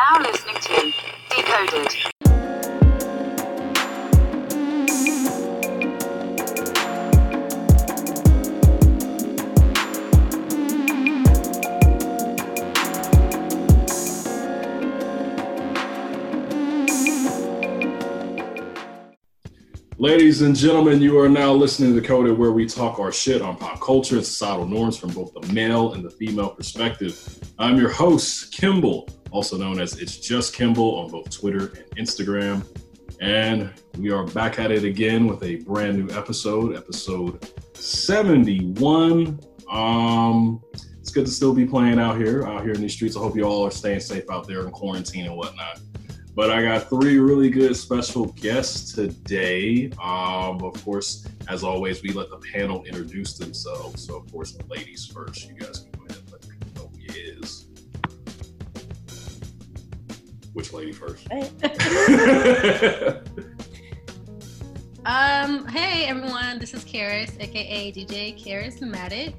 now listening to Decoded. Ladies and gentlemen, you are now listening to Decoded, where we talk our shit on pop culture and societal norms from both the male and the female perspective. I'm your host, Kimball, also known as It's Just Kimball on both Twitter and Instagram. And we are back at it again with a brand new episode, episode 71. Um, it's good to still be playing out here, out here in these streets. I hope you all are staying safe out there in quarantine and whatnot. But I got three really good special guests today. Um, of course, as always, we let the panel introduce themselves. So, of course, the ladies first. You guys can Which lady first? Um, hey everyone, this is Karis, aka DJ Charismatic.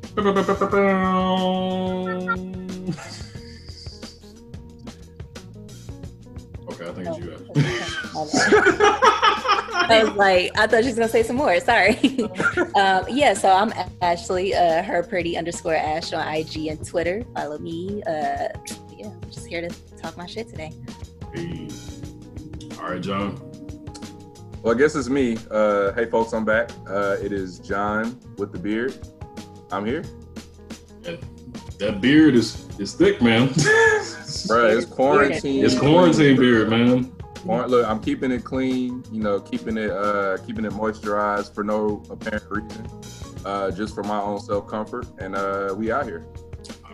okay, I think it's you. I was like, I thought she was gonna say some more. Sorry. um, yeah, so I'm Ashley, uh, her pretty underscore Ash on IG and Twitter. Follow me. Uh, yeah, I'm just here to talk my shit today. Hey. All right, John. Well, I guess it's me. Uh, hey, folks, I'm back. Uh, it is John with the beard. I'm here. That, that beard is is thick, man. Bruh, it's quarantine. it's quarantine beard, man. Quar- Look, I'm keeping it clean. You know, keeping it uh, keeping it moisturized for no apparent reason, uh, just for my own self comfort. And uh, we out here.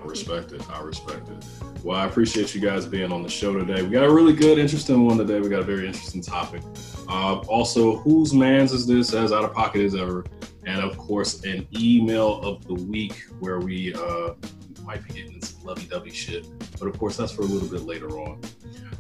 Respect it. I respect it. Well, I appreciate you guys being on the show today. We got a really good, interesting one today. We got a very interesting topic. Uh, also, whose man's is this? As out of pocket as ever, and of course, an email of the week where we uh, might be getting some lovey-dovey shit. But of course, that's for a little bit later on.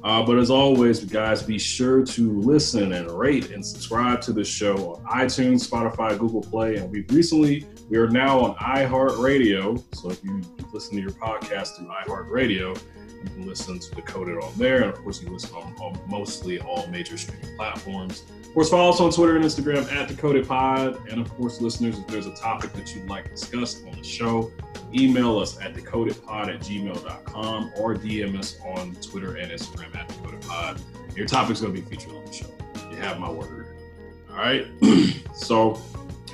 Uh, but as always, guys, be sure to listen and rate and subscribe to the show on iTunes, Spotify, Google Play, and we've recently we are now on iHeartRadio. So if you listen to your podcast through iHeartRadio, you can listen to Decoded on there, and of course, you listen on, on mostly all major streaming platforms. Course, follow us on Twitter and Instagram at Decoded Pod, and of course, listeners, if there's a topic that you'd like discussed on the show, email us at decodedpod at gmail.com or DM us on Twitter and Instagram at decodedpod. Your topic's going to be featured on the show. You have my word. All right. so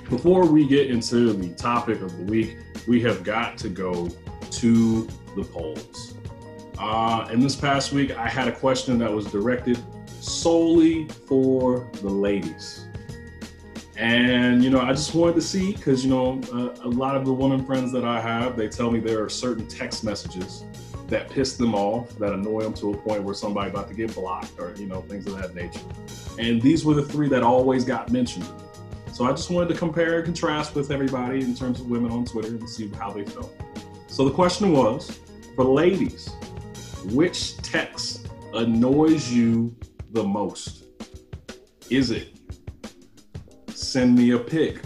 before we get into the topic of the week, we have got to go to the polls. Uh, and this past week, I had a question that was directed solely for the ladies. And, you know, I just wanted to see because, you know, uh, a lot of the women friends that I have, they tell me there are certain text messages that piss them off, that annoy them to a point where somebody about to get blocked or, you know, things of that nature. And these were the three that always got mentioned. So I just wanted to compare and contrast with everybody in terms of women on Twitter and see how they felt. So the question was for ladies, which text annoys you the most? Is it send me a pic?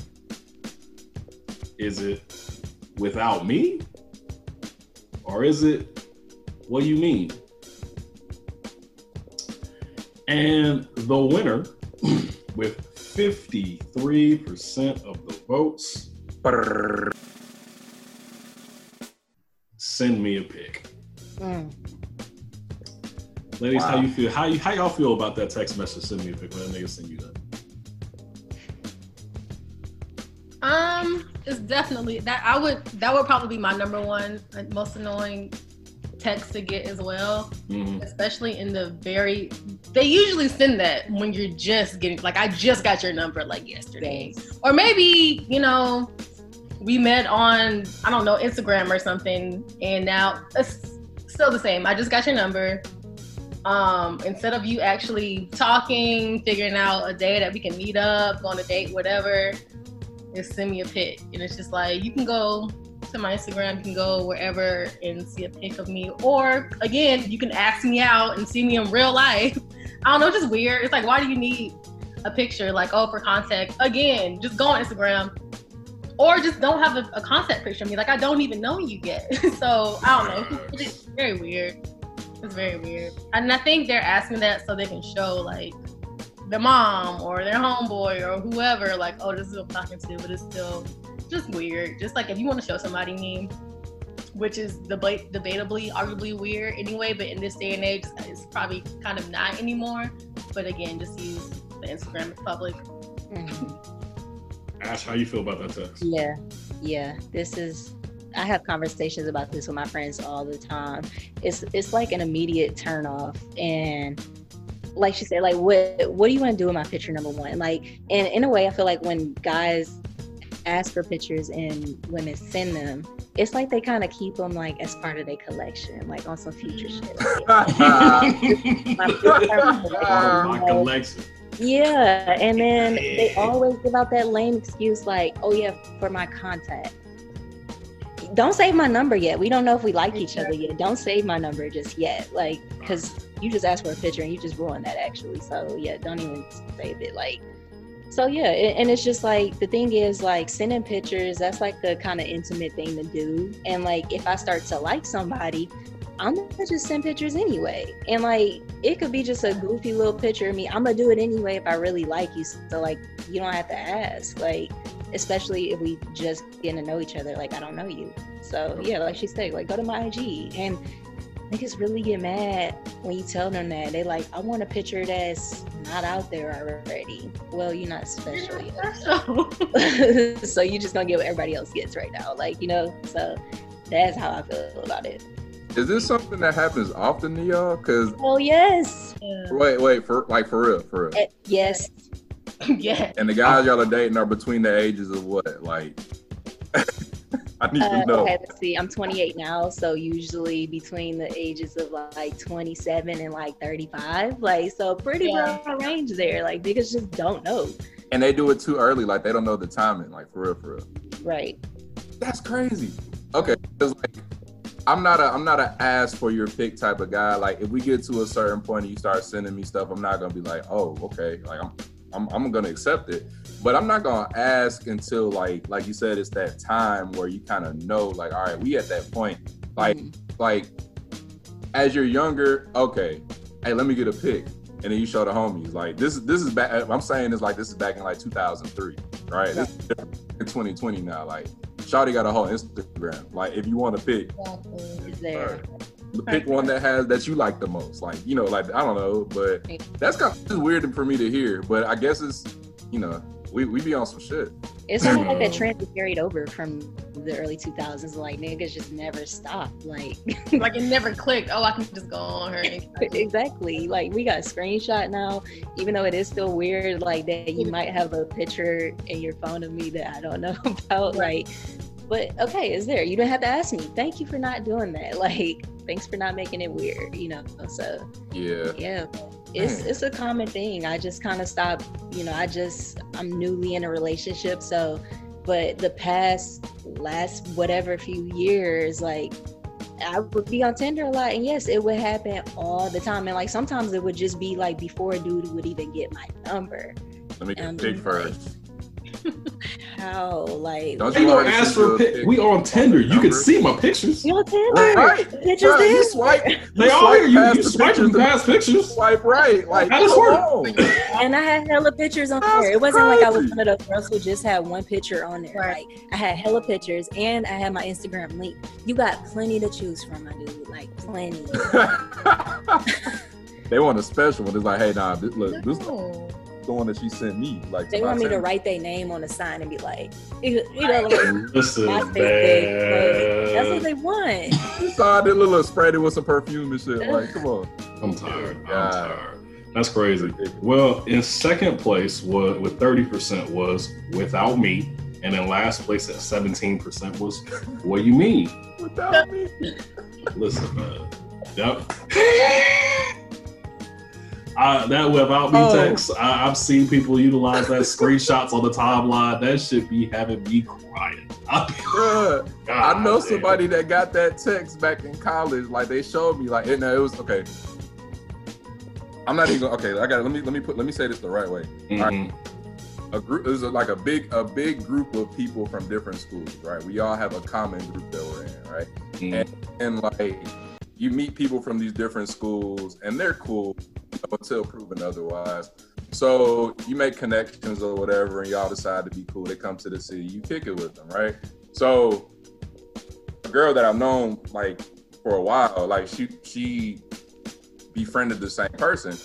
Is it without me? Or is it what do you mean? And the winner with 53% of the votes send me a pic. Mm. Ladies, how Wow. you feel? How you how y'all feel about that text message? Send me a pic when that nigga send you that. Um, it's definitely that I would that would probably be my number one most annoying text to get as well, Mhm. especially in the very they usually send that when you're just getting like I just got your number like yesterday. Or maybe, you know, we met on I don't know, Instagram or something and now it's still the same. I just got your number. Um, instead of you actually talking, figuring out a day that we can meet up, go on a date, whatever, just send me a pic. And it's just like you can go to my Instagram, you can go wherever and see a pic of me. Or again, you can ask me out and see me in real life. I don't know, it's just weird. It's like why do you need a picture? Like, oh, for contact. Again, just go on Instagram. Or just don't have a, a contact picture of me. Like I don't even know you yet. so I don't know. It's very weird. It's very weird. And I think they're asking that so they can show like their mom or their homeboy or whoever, like, oh, this is who I'm talking to, but it's still just weird. Just like if you want to show somebody me, which is deba- debatably, arguably weird anyway, but in this day and age, it's probably kind of not anymore. But again, just use the Instagram as public. Mhm. Ash, how you feel about that text? Yeah, yeah. This is. I have conversations about this with my friends all the time. It's it's like an immediate turn off, and like she said, like what what do you want to do with my picture number one? Like, and in a way, I feel like when guys ask for pictures and women send them, it's like they kind of keep them like as part of their collection, like on some future shit. Like, My collection. yeah, and then they always give out that lame excuse like, "Oh yeah, for my contact." Don't save my number yet. We don't know if we like each other yet. Don't save my number just yet, like, because you just asked for a picture and you just ruined that actually. So yeah, don't even save it. Like, so yeah, and it's just like the thing is like sending pictures. That's like the kind of intimate thing to do. And like if I start to like somebody, I'm gonna just send pictures anyway. And like it could be just a goofy little picture of me. I'm gonna do it anyway if I really like you. So like you don't have to ask. Like especially if we just getting to know each other. Like I don't know you. So yeah, like she said, like go to my IG and niggas really get mad when you tell them that. They like, I want a picture that's not out there already. Well, you're not special yet. so you just gonna get what everybody else gets right now. Like, you know, so that's how I feel about it. Is this something that happens often to y'all? Cause Oh yes. Wait, wait, for like for real, for real. Eh, Yes. yeah. And the guys y'all are dating are between the ages of what? Like, I need Uh, to know. okay, let's see. I'm 28 now, so usually between the ages of like 27 and like 35. Like, so pretty Yeah. broad range there. Like, niggas just don't know. And they do it too early, like they don't know the timing, like for real, for real. Right. That's crazy. Okay, 'cause, like I'm not a I'm not a ask for your pick type of guy. Like if we get to a certain point and you start sending me stuff, I'm not gonna be like, oh, okay, like I'm I'm, I'm gonna accept it. But I'm not gonna ask until like like you said, it's that time where you kind of know, like, all right, we at that point. Like Mhm. like as you're younger, okay, hey, let me get a pic. And then you show the homies. Like this is this is back I'm saying this like this is back in like 2003, right? Is 2020 now. Like Shawty got a whole Instagram. Like if you want to pick, Is there. Pick one that has that you like the most. Like, you know, like I don't know, but that's kind of weird for me to hear. But I guess it's you know, we, we be on some shit. It's almost like that mm. trend is carried over from the early 2000s. Like, niggas just never stop. Like, Like it never clicked. Oh, I can just go on her. exactly. Like, we got screenshot now, even though it is still weird, like, that you mm. might have a picture in your phone of me that I don't know about. Like, but okay, it's there. You don't have to ask me. Thank you for not doing that. Like, thanks for not making it weird, you know? So, Yeah. yeah it's it's a common thing i just kind of stopped you know i just i'm newly in a relationship so but the past last whatever few years like i would be on tinder a lot and yes it would happen all the time and like sometimes it would just be like before a dude would even get my number Let me get a um, pick first. how like Don't you you already ask send for a a pic. pic We on Tinder. You can see my pictures. you on tinder Right. pictures Bruh, you swipe, They you are swipe here. You, past you the swiping pictures past pictures. swipe right. Like, How does come work? and I had hella pictures on That's there. It wasn't like I was one of those girls who just had one picture on there. Right. Like I had hella pictures and I had my Instagram link. You got plenty to choose from, my dude. Like plenty. they want a special one. It's like, hey, nah, this, look, No. the one that she sent me. Like, They want me to write their name on the sign and be like, you you know, like, Listen, my Facebook. that's what they want. You saw that little sprayed it with some perfume and shit. Like, come on. I'm tired. I'm God. tired. That's crazy. Well, in second place was with 30% was without me. And in last place at 17% was what you mean? Without me. Listen, man. Yep. Uh, that without me Oh. text, I, I've seen people utilize that screenshots on the timeline. That should be having me crying. I, Bruh, I know somebody that got that text back in college. Like they showed me, like it, no, it was okay. I'm not even okay. I got let me let me put let me say this the right way. Mhm. A group is like a big a big group of people from different schools, right? We all have a common group that we're in, right? Mhm. And like you meet people from these different schools, and they're cool until proven otherwise. So you make connections or whatever, and y'all decide to be cool. They come to the city, you kick it with them, right? So a girl that I've known like for a while, like she she befriended the same person,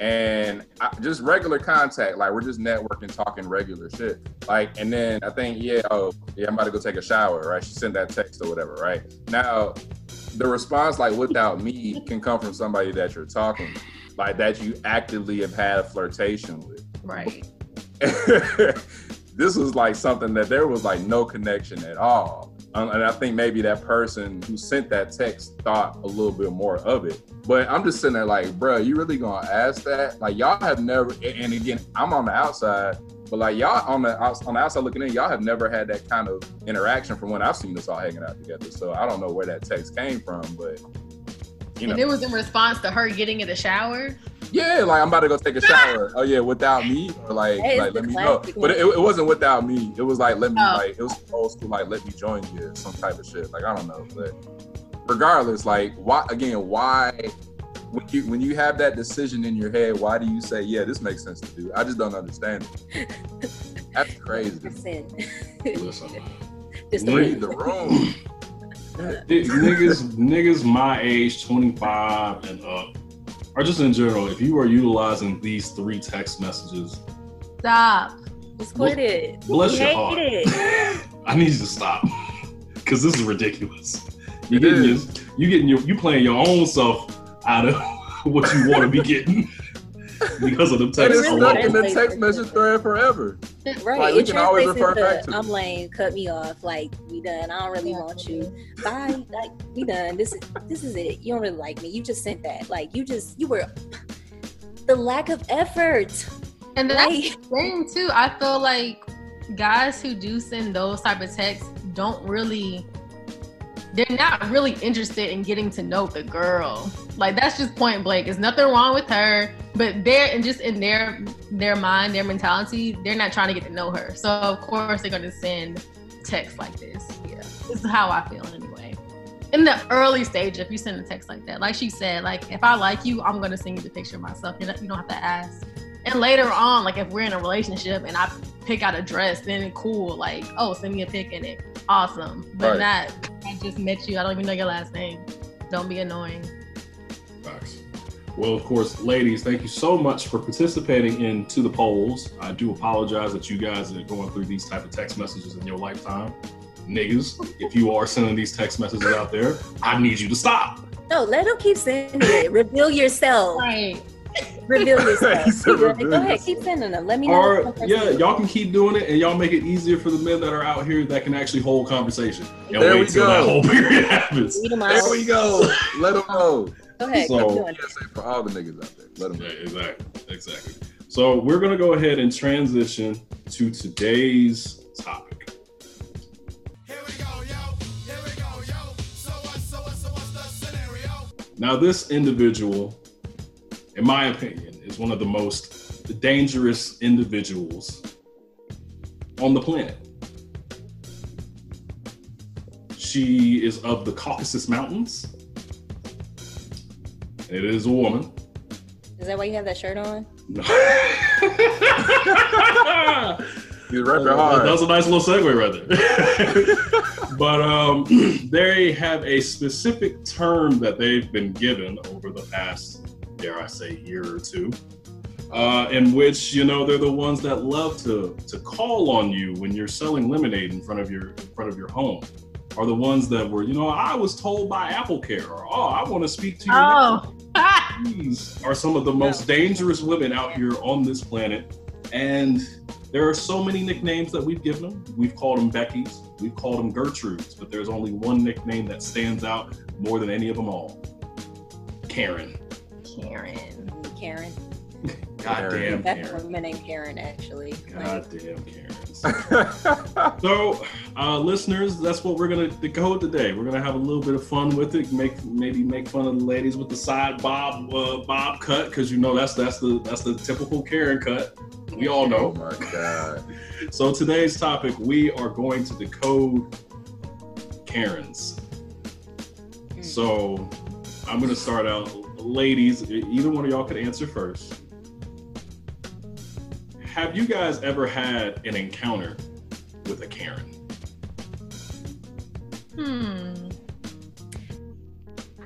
and I, just regular contact, like we're just networking, talking regular shit. Like, and then I think, yeah, oh, yeah, I'm about to go take a shower, right? She sent that text or whatever, right? Now, the response, like without me, can come from somebody that you're talking, to, like that you actively have had a flirtation with. Right. this was like something that there was like no connection at all. Um, and I think maybe that person who sent that text thought a little bit more of it. But I'm just sitting there like, bro, you really gonna ask that? Like y'all have never. And again, I'm on the outside, but like y'all on the on the outside looking in, y'all have never had that kind of interaction from when I've seen us all hanging out together. So I don't know where that text came from, but you know, And it was in response to her getting in the shower. yeah, like I'm about to go take a shower. oh yeah, without me, or like like let me know. But it, it wasn't without me. It was like let me Oh. like it was old school like let me join you, some type of shit. Like I don't know, but regardless, like why again? Why when you when you have that decision in your head, why do you say yeah, this makes sense to do? I just don't understand it. That's crazy. Listen, Just Read the room. Niggas, niggas my age, 25 and up, or just in general, if you are utilizing these three text messages, Stop. Just quit it. bless You your hate heart. it. I need you to stop because this is ridiculous. You getting your, you getting your, you playing your own self out of what you want to be getting because of the And text it's really stuck in the text message thread forever. Right. Like, we it can always translates refer back into, to I'm lame, cut me off, like we done. I don't really want you. Bye. Like we done. This is this is it. You don't really like me. You just sent that. Like you just you were the lack of effort. And that's Like the thing too. I feel like guys who do send those type of texts don't really they're not really interested in getting to know the girl. Like that's just point blank. There's nothing wrong with her, but they're and just in their their mind, their mentality, they're not trying to get to know her. So of course they're gonna send texts like this. Yeah. This is how I feel anyway. In the early stage, if you send a text like that, like she said, like if I like you, I'm gonna send you the picture myself. You, don't- you don't have to ask. And later on, like if we're in a relationship and I pick out a dress, then cool. Like, oh, send me a pic in it. Awesome. But Right. not, just met you. I don't even know your last name. Don't be annoying. Facts. Well, of course, ladies, thank you so much for participating into the polls. I do apologize that you guys are going through these type of text messages in your lifetime. Niggas, if you are sending these text messages out there, I need you to stop. no, let them keep sending it. Reveal yourself. Right. Reveal yourself. He said You good? reveal Go ahead, keep sending them. Let me know. Or yeah, y'all can keep doing it, and y'all make it easier for the men that are out here that can actually hold conversation. And There wait we till that go. whole period happens. There we go. Let them know. Go ahead. So- keep doing it. Yeah, say for all the niggas out there. Let them Yeah, know. exactly, exactly. So we're gonna go ahead and transition to today's topic. Here we go, yo. Here we go, yo. So what, so what, so what's the scenario? Now, this individual, in my opinion, is one of the most dangerous individuals on the planet. She is of the Caucasus Mountains. It is a woman. Is that why you have that shirt on? He's rapping That was a nice little segue right there. but um, they have a specific term that they've been given over the past, dare I say, year or two, uh, in which you know they're the ones that love to to call on you when you're selling lemonade in front of your in front of your home. Are the ones that were, you know, I was told by Apple Care, or oh, I want to speak to you. Oh. These are some of the most dangerous women out here on this planet. And there are so many nicknames that we've given them. We've called them Becky's, we've called them Gertrudes, but there's only one nickname that stands out more than any of them all Karen. Karen. Karen. Goddamn That's a Karen. woman named Karen, actually. Like, Goddamn Karens. So, uh, listeners, that's what we're gonna decode today. We're gonna have a little bit of fun with it. Make maybe make fun of the ladies with the side bob uh, bob cut because you know that's that's the that's the typical Karen cut. We all oh know. my god. So today's topic, we are going to decode Karens. Hmm. So I'm gonna start out, ladies. Either one of y'all could answer first. Have you guys ever had an encounter with a Karen? Hmm.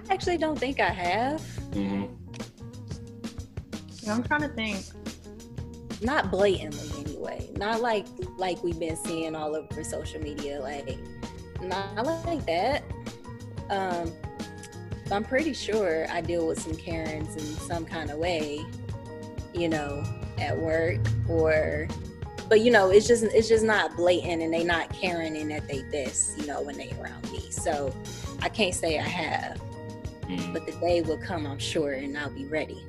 I actually don't think I have. Mm-hmm. Yeah, I'm trying to think. Not blatantly anyway. Not like like we've been seeing all over social media. Like not like that. Um but I'm pretty sure I deal with some Karens in some kind of way, you know, at work or but you know, it's just it's just not blatant and they not Karen in at they best, you know, when they around me. So I can't say I have, Mm. but the day will come, I'm sure, and I'll be ready.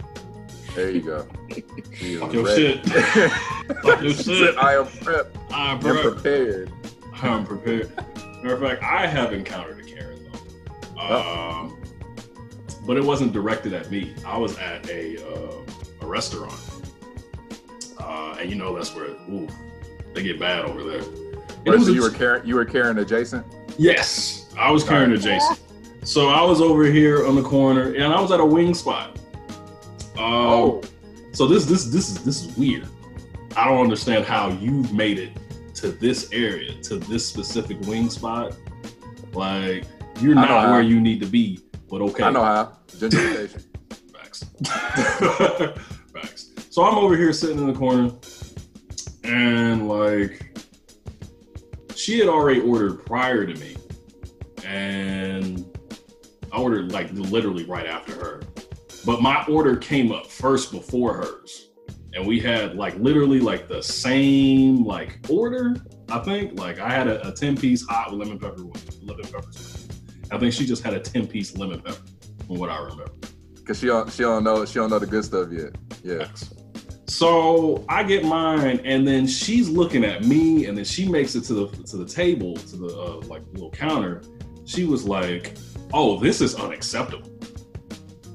There you go. He is Fuck your shit. Fuck your shit. I am prepped I'm and prepared. prepared. I'm prepared. Matter of fact, I have encountered a Karen though, um, but it wasn't directed at me. I was at a uh, a restaurant, uh, and you know that's where ooh, they get bad over there. Right, was so you were Karen, you were Karen adjacent. Yes, I was Karen Alright. adjacent. So I was over here on the corner, and I was at a wing spot. Um, Oh, so this this this is this is weird. I don't understand how you've made it to this area, to this specific wing spot. Like you're not where you need to be, but okay. I know how gentrification. Facts. Facts. So I'm over here sitting in the corner, and like, she had already ordered prior to me, and I ordered like literally right after her. But my order came up first before hers, and we had like literally like the same like order. I think like I had a, a ten piece hot with lemon pepper with lemon peppers. I think she just had a ten piece lemon pepper, from what I remember. Cause she don't she don't know she don't know the good stuff yet. Yeah. So I get mine, and then she's looking at me, and then she makes it to the to the table, to the uh, like little counter. She was like, "Oh, this is unacceptable."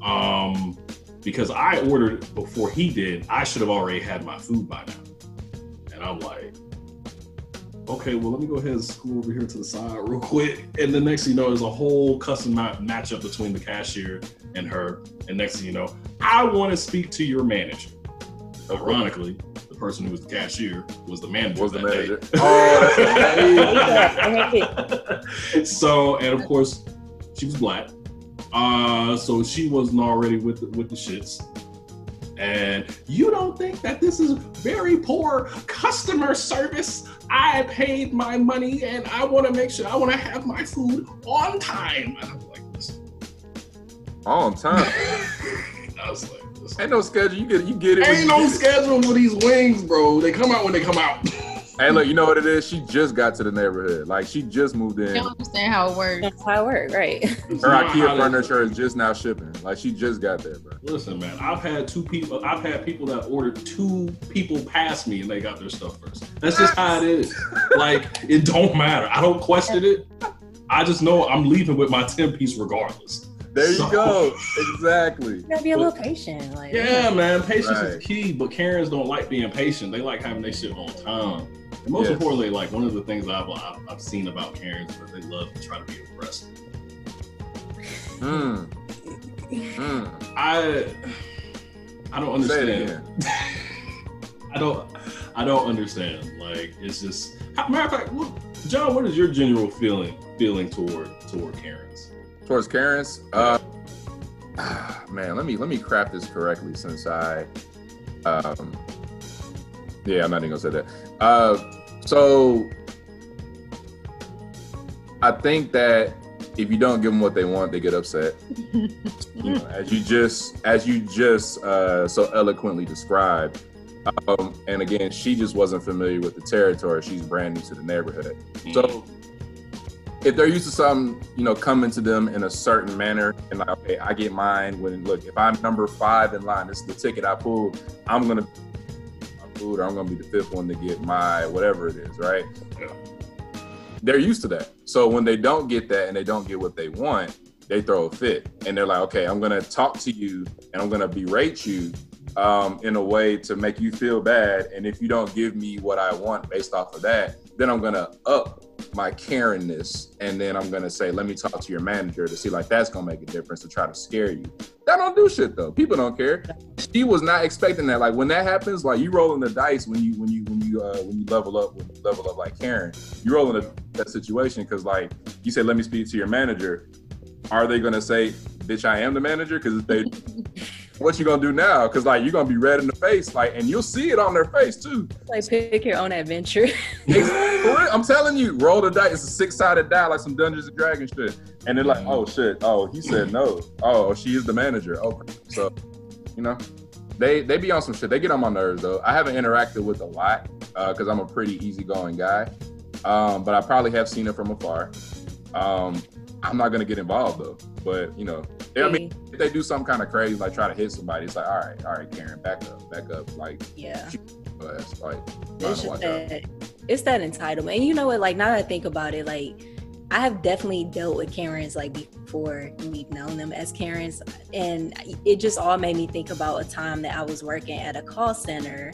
Um, because I ordered before he did, I should have already had my food by now. And I'm like, okay, well, let me go ahead and scoot over here to the side real quick. And the next thing you know, there's a whole custom ma- matchup between the cashier and her. And next thing you know, I want to speak to your manager. Ironically, the person who was the cashier was the manager. Was the manager? Oh, so, and of course, she was black. Uh, so she wasn't already with the, with the shits. And you don't think that this is very poor customer service? I paid my money and I want to make sure I want to have my food on time. And I was like, on time. I was like. Ain't no schedule. You get you get it. Ain't no schedule for these wings, bro. They come out when they come out. Hey, look, you know what it is? She just got to the neighborhood. Like she just moved I in. don't understand how it works. That's how it works, right? Her IKEA furniture is just now shipping. Like she just got there, bro. Listen, man, I've had two people. I've had people that ordered two people past me, and they got their stuff first. That's just how it is. Like it don't matter. I don't question it. I just know I'm leaving with my ten piece regardless. There you So- go. Exactly. You gotta be a little patient. Like, Yeah, man, patience Right. is key. But Karens don't like being patient. They like having their shit on time. And most Yes. importantly, like one of the things I've, I've I've seen about Karens is that they love to try to be aggressive. Mm. Mm. I I don't understand. I don't I don't understand. Like it's just matter of fact, what, John, what is your general feeling feeling toward toward Karens? Towards Karen's, uh, man, let me let me craft this correctly since I, um, yeah, I'm not even gonna say that. Uh, so I think that if you don't give them what they want, they get upset. you know, as you just as you just uh, so eloquently described. Um, and again, she just wasn't familiar with the territory. She's brand new to the neighborhood. So if they're used to something, you know, coming to them in a certain manner, and like, okay, I get mine. When look, if I'm number five in line, this is the ticket I pulled. I'm gonna food, or I'm gonna be the fifth one to get my whatever it is, right? Yeah. They're used to that. So when they don't get that and they don't get what they want, they throw a fit, and they're like, okay, I'm gonna talk to you and I'm gonna berate you um, in a way to make you feel bad. And if you don't give me what I want based off of that, then I'm gonna up my caringness, and then I'm gonna say, let me talk to your manager to see like that's gonna make a difference to try to scare you. That don't do shit though. People don't care. She was not expecting that. Like when that happens, like you rolling the dice when you when you when you uh when you level up when you level up like Karen, you rolling the, that situation because like you said, let me speak to your manager. Are they gonna say, bitch, I am the manager? Because if they what you gonna do now? Because like you're gonna be red in the face, like, and you'll see it on their face too. Like pick your own adventure. I'm telling you, roll the dice. It's a six-sided die, like some Dungeons and Dragons shit. And they're like, oh shit, oh he said no. Oh, she is the manager. Okay, so you know, they they be on some shit. They get on my nerves though. I haven't interacted with a lot because I'm a pretty easygoing guy, um, but I probably have seen it from afar. Um, I'm not gonna get involved though. But you know, I mean, if they do something kind of crazy, like try to hit somebody, it's like, all right, all right, Karen, back up, back up. Like, yeah. it's like, It's just to watch out. that it's that entitlement. And you know what? Like now that I think about it, like I have definitely dealt with Karens like before we've known them as Karens, and it just all made me think about a time that I was working at a call center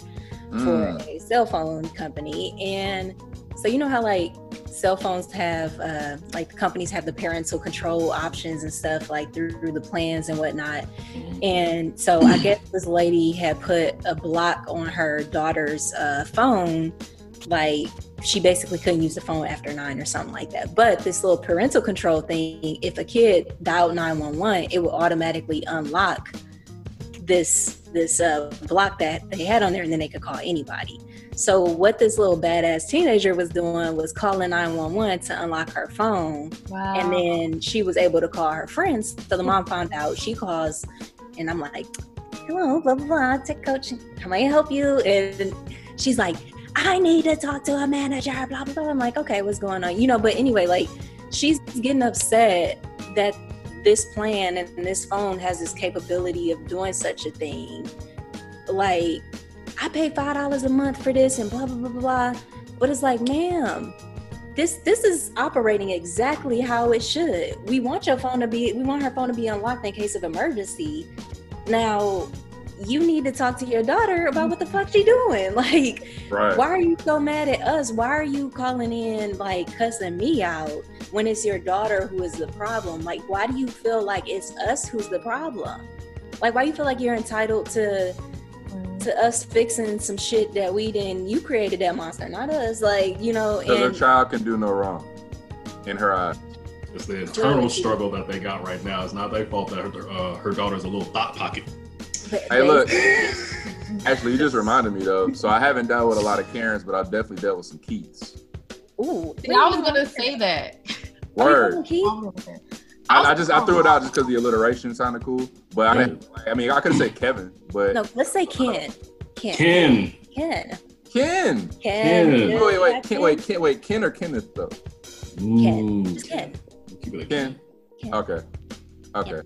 for Mm, a cell phone company, and so you know how like cell phones have uh, like the companies have the parental control options and stuff like through, through the plans and whatnot. And so I guess this lady had put a block on her daughter's uh, phone, like she basically couldn't use the phone after nine or something like that. But this little parental control thing, if a kid dialed 911, it would automatically unlock this this uh, block that they had on there, and then they could call anybody. So what this little badass teenager was doing was calling 911 to unlock her phone Wow. and then she was able to call her friends. So the mom found out. She calls, and I'm like, "Hello, blah blah blah, tech coach. How may I help you?" And she's like, "I need to talk to a manager." Blah blah blah. I'm like, "Okay, what's going on?" You know. But anyway, like, she's getting upset that this plan and this phone has this capability of doing such a thing. Like, I pay five dollars a month for this, and blah blah blah blah. But it's like, ma'am, this this is operating exactly how it should. We want your phone to be we want her phone to be unlocked in case of emergency. Now you need to talk to your daughter about what the fuck she doing. Like, right. why are you so mad at us? Why are you calling in like cussing me out when it's your daughter who is the problem? Like, why do you feel like it's us who's the problem? Like, why you feel like you're entitled to to us fixing some shit that we didn't you created that monster, not us. Like, you know, Because her and child can do no wrong in her eyes. It's the internal struggle that they got right now. It's not their fault that her, uh, her daughter's a little thought pocket. Hey, look. Actually, you just reminded me though. So I haven't dealt with a lot of Karens, but I've definitely dealt with some Keiths. Ooh, See, I was gonna say that. Word. I, I just I threw it out just because the alliteration sounded cool. But I didn't. I mean, I could say Kevin, but No, let's say Ken. Uh, Ken. Ken. Ken. Ken. Ken. Ken. Wait, wait, wait, Ken. Ken, wait, Ken, wait, Ken or Kenneth though? Ooh, Just Ken. Keep it like Ken. Ken. Okay. Okay.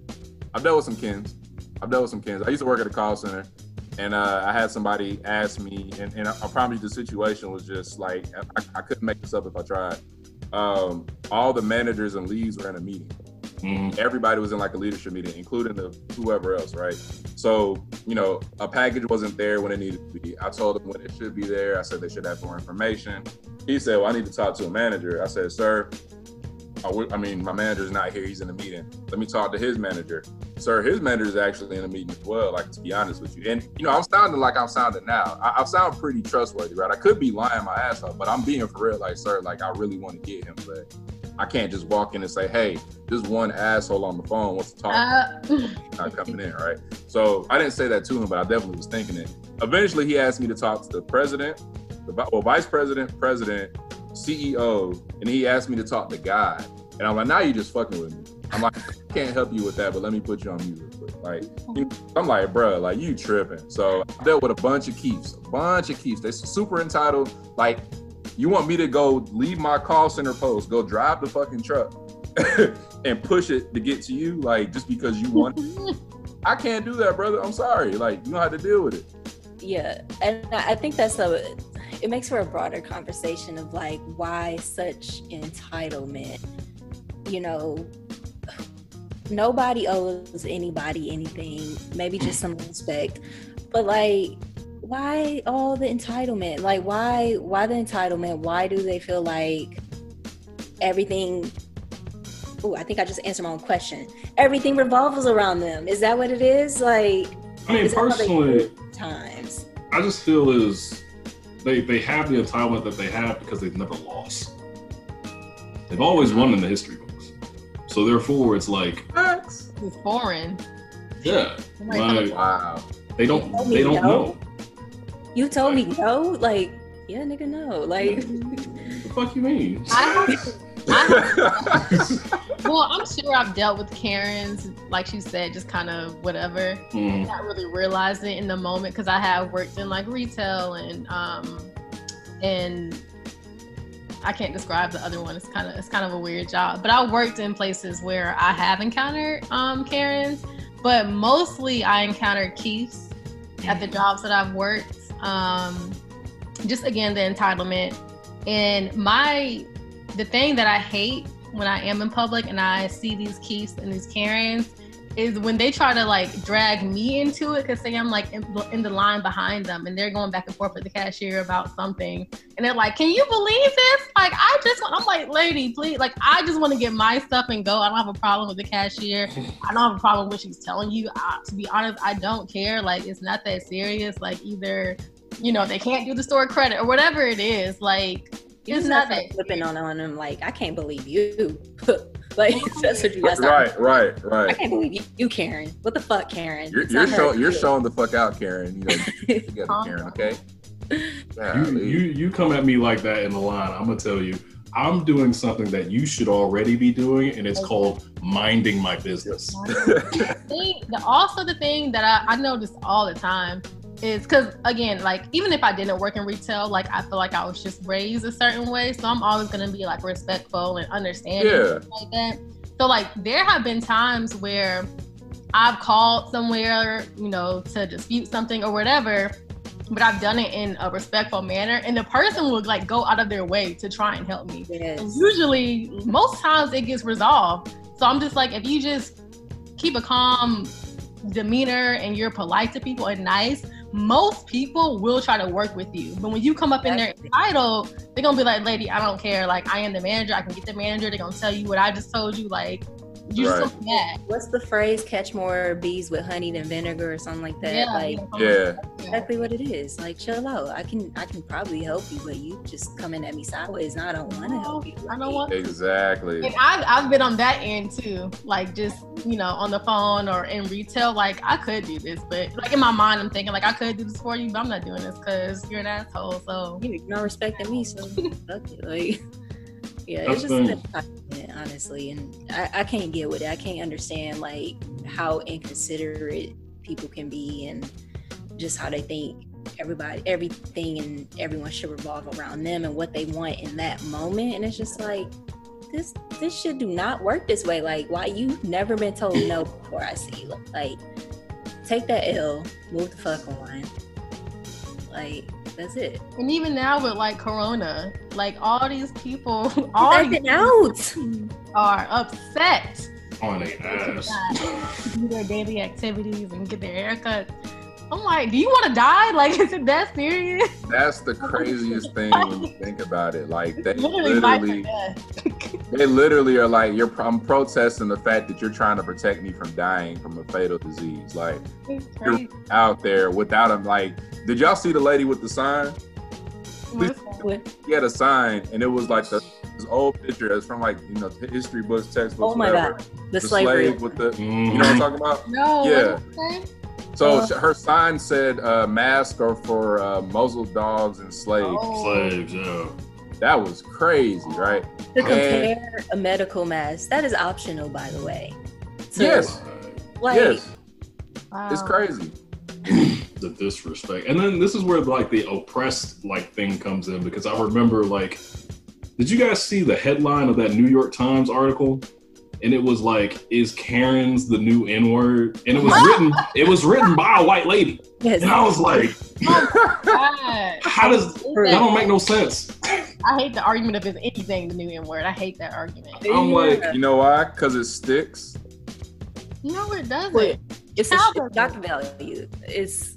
I've dealt with some Kens. I've dealt with some Kens. I used to work at a call center, and uh, I had somebody ask me, and, and I, I promise you the situation was just like I, I couldn't make this up if I tried. Um, all the managers and leads were in a meeting. Mhm. everybody was in like a leadership meeting, including the whoever else, right? So, you know, a package wasn't there when it needed to be. I told them when it should be there. I said they should have more information. He said, Well, I need to talk to a manager. I said, Sir, I, I mean, my manager's not here. He's in a meeting. Let me talk to his manager. Sir, his manager is actually in a meeting as well, like to be honest with you. And, you know, I'm sounding like I'm sounding now. I, I sound pretty trustworthy, right? I could be lying my ass off, but I'm being for real, like, sir, like, I really want to get him, but I can't just walk in and say, Hey, this one asshole on the phone wants to talk Uh, not coming in, right? So I didn't say that to him, but I definitely was thinking it. Eventually, he asked me to talk to the president, the well, vice president, president, CEO, and he asked me to talk to God. And I'm like, now you're just fucking with me. I'm like, I can't help you with that, but let me put you on mute real quick. Like, I'm like, bruh, like you tripping. So I dealt with a bunch of Keiths, a bunch of Keiths. They're super entitled. Like, you want me to go leave my call center post, go drive the fucking truck, and push it to get to you, like just because you want. I can't do that, brother. I'm sorry. Like, you know how to deal with it. Yeah, and I I think that's a. It makes for a broader conversation of like why such entitlement. You know, nobody owes anybody anything. Maybe just some respect, but like, why all the entitlement? Like, why why the entitlement? Why do they feel like everything. Oh, I think I just answered my own question. Everything revolves around them. Is that what it is? Like, I mean, is that how they personally, times. I just feel is they they have the entitlement that they have because they've never lost. They've always won in the history books. So therefore, it's like, It's foreign. yeah, oh Like, like, Wow. they don't You told me they don't no. know. You told me no. Like, yeah, nigga, no. Like, What the fuck you mean? I I well, I'm sure I've dealt with Karens, like she said, just kind of whatever, Mm, not really realizing in the moment because I have worked in like retail and um and I can't describe the other one. It's kind of it's kind of a weird job, but I worked in places where I have encountered um Karens, but mostly I encountered Keiths at the jobs that I've worked. Um, just again the entitlement and my the thing that I hate when I am in public and I see these Keiths and these Karens is when they try to like drag me into it because say I'm like in, in the line behind them and they're going back and forth with the cashier about something and they're like, "Can you believe this? Like, I just want." I'm like, "Lady, please, like, I just want to get my stuff and go. I don't have a problem with the cashier. I don't have a problem with what she's telling you. I, to be honest, I don't care. Like, it's not that serious. Like, either." You know, they can't do the store credit or whatever it is. Like, you it's just not not flipping on on them. Like, I can't believe you. like, that's what you got. right, right, I can't believe you, you, Karen. What the fuck, Karen? You're, you're, not show, you're showing the fuck out, Karen. You know, together, Karen. down. Okay. you, you you come at me like that in the line. I'm gonna tell you, I'm doing something that you should already be doing, and it's called minding my business. thing, the, also the thing that I, I notice all the time is because again, like even if I didn't work in retail, like I feel like I was just raised a certain way, so I'm always gonna be like respectful and understanding Yeah. and like that. So like there have been times where I've called somewhere, you know, to dispute something or whatever, but I've done it in a respectful manner, and the person would like go out of their way to try and help me. And Yes. usually, most times it gets resolved. So I'm just like, if you just keep a calm demeanor and you're polite to people and nice, most people will try to work with you. But when you come up in there Exactly. entitled, they're gonna be like, lady, I don't care. Like, I am the manager. I can get the manager. They're gonna tell you what I just told you. Like, you just Right. don't mad. What's the phrase? Catch more bees with honey than vinegar, or something like that. Yeah, like Yeah. exactly what it is. Like chill out. I can I can probably help you, but you just coming at me sideways. And I don't want to help you. I don't want Exactly. And I've, I've been on that end too, like just, you know, on the phone or in retail. Like, I could do this, but like in my mind, I'm thinking, like, I could do this for you, but I'm not doing this because you're an asshole. So, you are not respecting me, so fuck it. Like yeah, That's it's just entitlement, honestly, and I, I can't get with it. I can't understand like how inconsiderate people can be and just how they think everybody everything and everyone should revolve around them and what they want in that moment. And it's just like this this should do not work this way. Like why you never been told no before i see you. Like take that l move the fuck on. Like that's it and even now with like Corona, like all these people, all all acting out are upset oh, On a ass. do their daily activities and get their haircuts. I'm like, do you want to die? Like, is it that serious? That's the craziest thing when you think about it. Like they Literally, literally, they literally are like, you're. I'm protesting the fact that you're trying to protect me from dying from a fatal disease. Like It's crazy. out there without them. Like, did y'all see the lady with the sign? What's? He had a sign, and it was like the, this old picture. It's from like you know history books, textbooks, Oh my whatever. god, the, The slavery. slave with the. Mhm. You know what I'm talking about? No. Yeah. What did you say? So Uh, her sign said, uh, "Mask are for uh, muzzled dogs and slaves." Oh. Slaves, yeah. That was crazy, right? to compare a medical mask, that is optional, by the way. So, Yes. like, yes, Wow. it's crazy. The disrespect. And then this is where like the oppressed like thing comes in because I remember like did you guys see the headline of that New York Times article? And it was like, is Karen's the new N-word? And it was written, it was written by a white lady. Yes. And I was like, oh God. how does that don't make no sense? I hate the argument if it's anything the new N word. I hate that argument. I'm like, You know why? Because it sticks. No, it doesn't. Wait, it's a How shit shock value. It's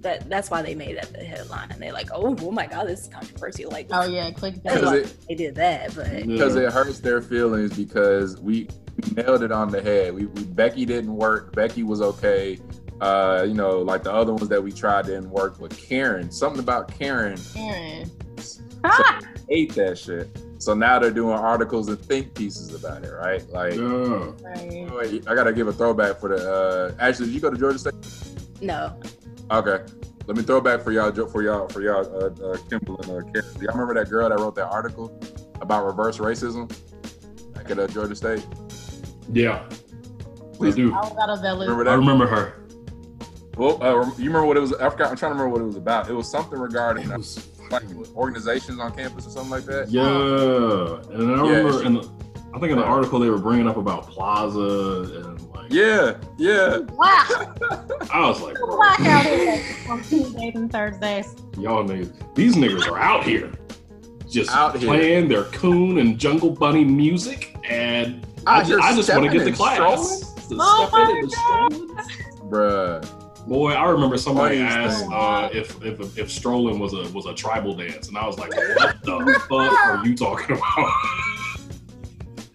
that that's why they made that the headline. And they're like, oh, oh my god, this is controversial. Like, Oh yeah, click that's it- they did that. But because Yeah. it hurts their feelings because we, we nailed it on the head. We, we Becky didn't work. Becky was okay. Uh, you know, like the other ones that we tried didn't work. But Karen, something about Karen, Karen Aaron. ate that shit. So now they're doing articles and think pieces about it, right? Like, Yeah. Right. I gotta give a throwback for the. Uh, actually, did you go to Georgia State? no, Okay. Let me throw back for y'all, Jo- for y'all, for y'all, uh, uh, Kimball and uh, Karen. Do y'all remember that girl that wrote that article about reverse racism back at uh, Georgia State? Yeah. Please do. Alvaro Velez. remember I remember her. Well, uh, you remember what it was? I forgot. I'm trying to remember what it was about. It was something regarding It uh, was like organizations on campus or something like that. Yeah, and I remember, she- in the, I think in the article they were bringing up about Plaza and like, Yeah, yeah. Wow. I was like, bro, Black out here on Tuesdays and Thursdays. y'all niggas, these niggas are out here, just Out here. playing their coon and jungle bunny music, and I, Out ju- I just want to get the class. strolling? To Oh my and strolling. Bruh. Boy, I remember somebody Funniest asked uh, if, if if strolling was a was a tribal dance, and I was like, "What the fuck are you talking about?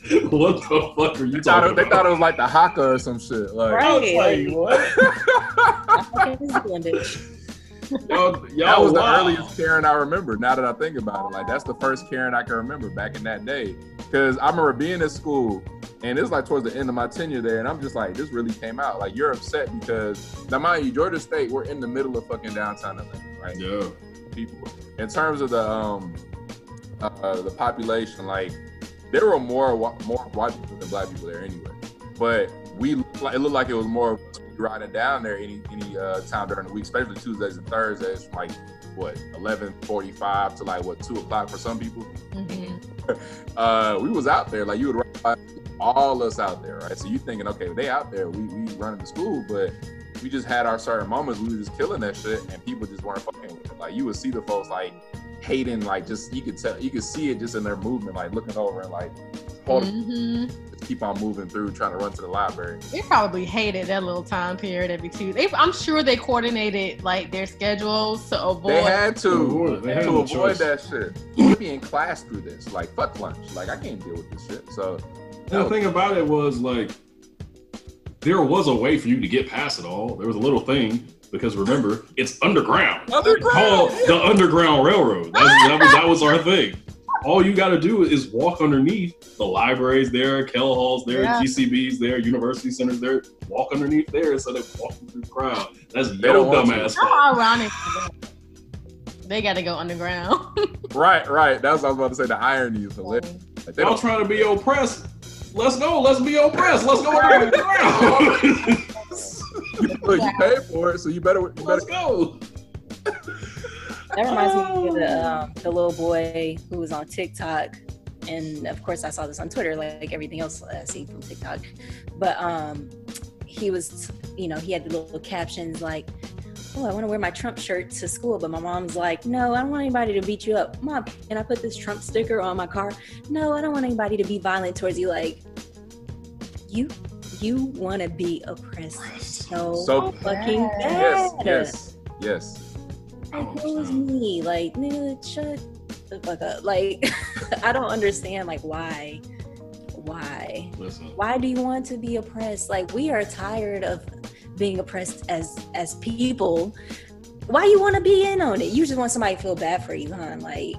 what the fuck are you They thought, talking it, they about?" thought it was like the haka or some shit. Like, I was Right. like, what? I'm fucking Zealand, bitch. Y'all, y'all that was the earliest Karen I remember. Now that I think about it, like that's the first Karen I can remember back in that day. Because I remember being in school, and it was like towards the end of my tenure there, and I'm just like, this really came out. Like you're upset because now, mind you, Georgia State, we're in the middle of fucking downtown Atlanta, right? Yeah. People, in terms of the um, uh, the population, like there were more more white people than black people there anyway. But we like it looked like it was more of riding down there any any uh, time during the week, especially Tuesdays and Thursdays, like what eleven forty five to like what two o'clock for some people. Mhm. Uh, we was out there like you would all us out there, right? So you thinking, okay, they out there, we we running to school, but we just had our certain moments. We were just killing that shit, and people just weren't fucking with it. Like you would see the folks like hating, like just you could tell, you could see it just in their movement, like looking over and like hold, Mhm. just keep on moving through, trying to run to the library. They probably hated that little time period every Tuesday. They- I'm sure they coordinated like their schedules to avoid. They had to they had to no avoid choice. that shit. You would be in class through this, like fuck lunch. Like I can't deal with this shit. So And the thing about it was like, there was a way for you to get past it all. There was a little thing because remember, it's underground. Called the Underground Railroad. That's, that was that was our thing. All you got to do is walk underneath the libraries there, Kell Halls there, Yeah. GCBs there, university centers there. Walk underneath there instead of walking through the crowd. That's They your dumbass How ironic. They got to go underground. right, right. That's what I was about to say. The irony is hilarious. Oh. Like, they Y'all don't trying to be oppressed. Let's go. Let's be oppressed. Let's go underground. Look, you paid for it, so you better you better Let's go. That reminds me of the, um, the little boy who was on TikTok. And of course, I saw this on Twitter, like everything else I see from TikTok. But um, he was, you know, he had the little captions like, Oh, I want to wear my Trump shirt to school. But my mom's like, No, I don't want anybody to beat you up. Mom, can I put this Trump sticker on my car? No, I don't want anybody to be violent towards you. Like, you. You want to be oppressed so, So- fucking Yes, bad. yes, yes. I Like, don't what was me? Like, nigga, shut the fuck up. Like, I don't understand, like, why? Why? Listen. Why do you want to be oppressed? Like, we are tired of being oppressed as as people. Why you want to be in on it? You just want somebody to feel bad for you, huh? Like,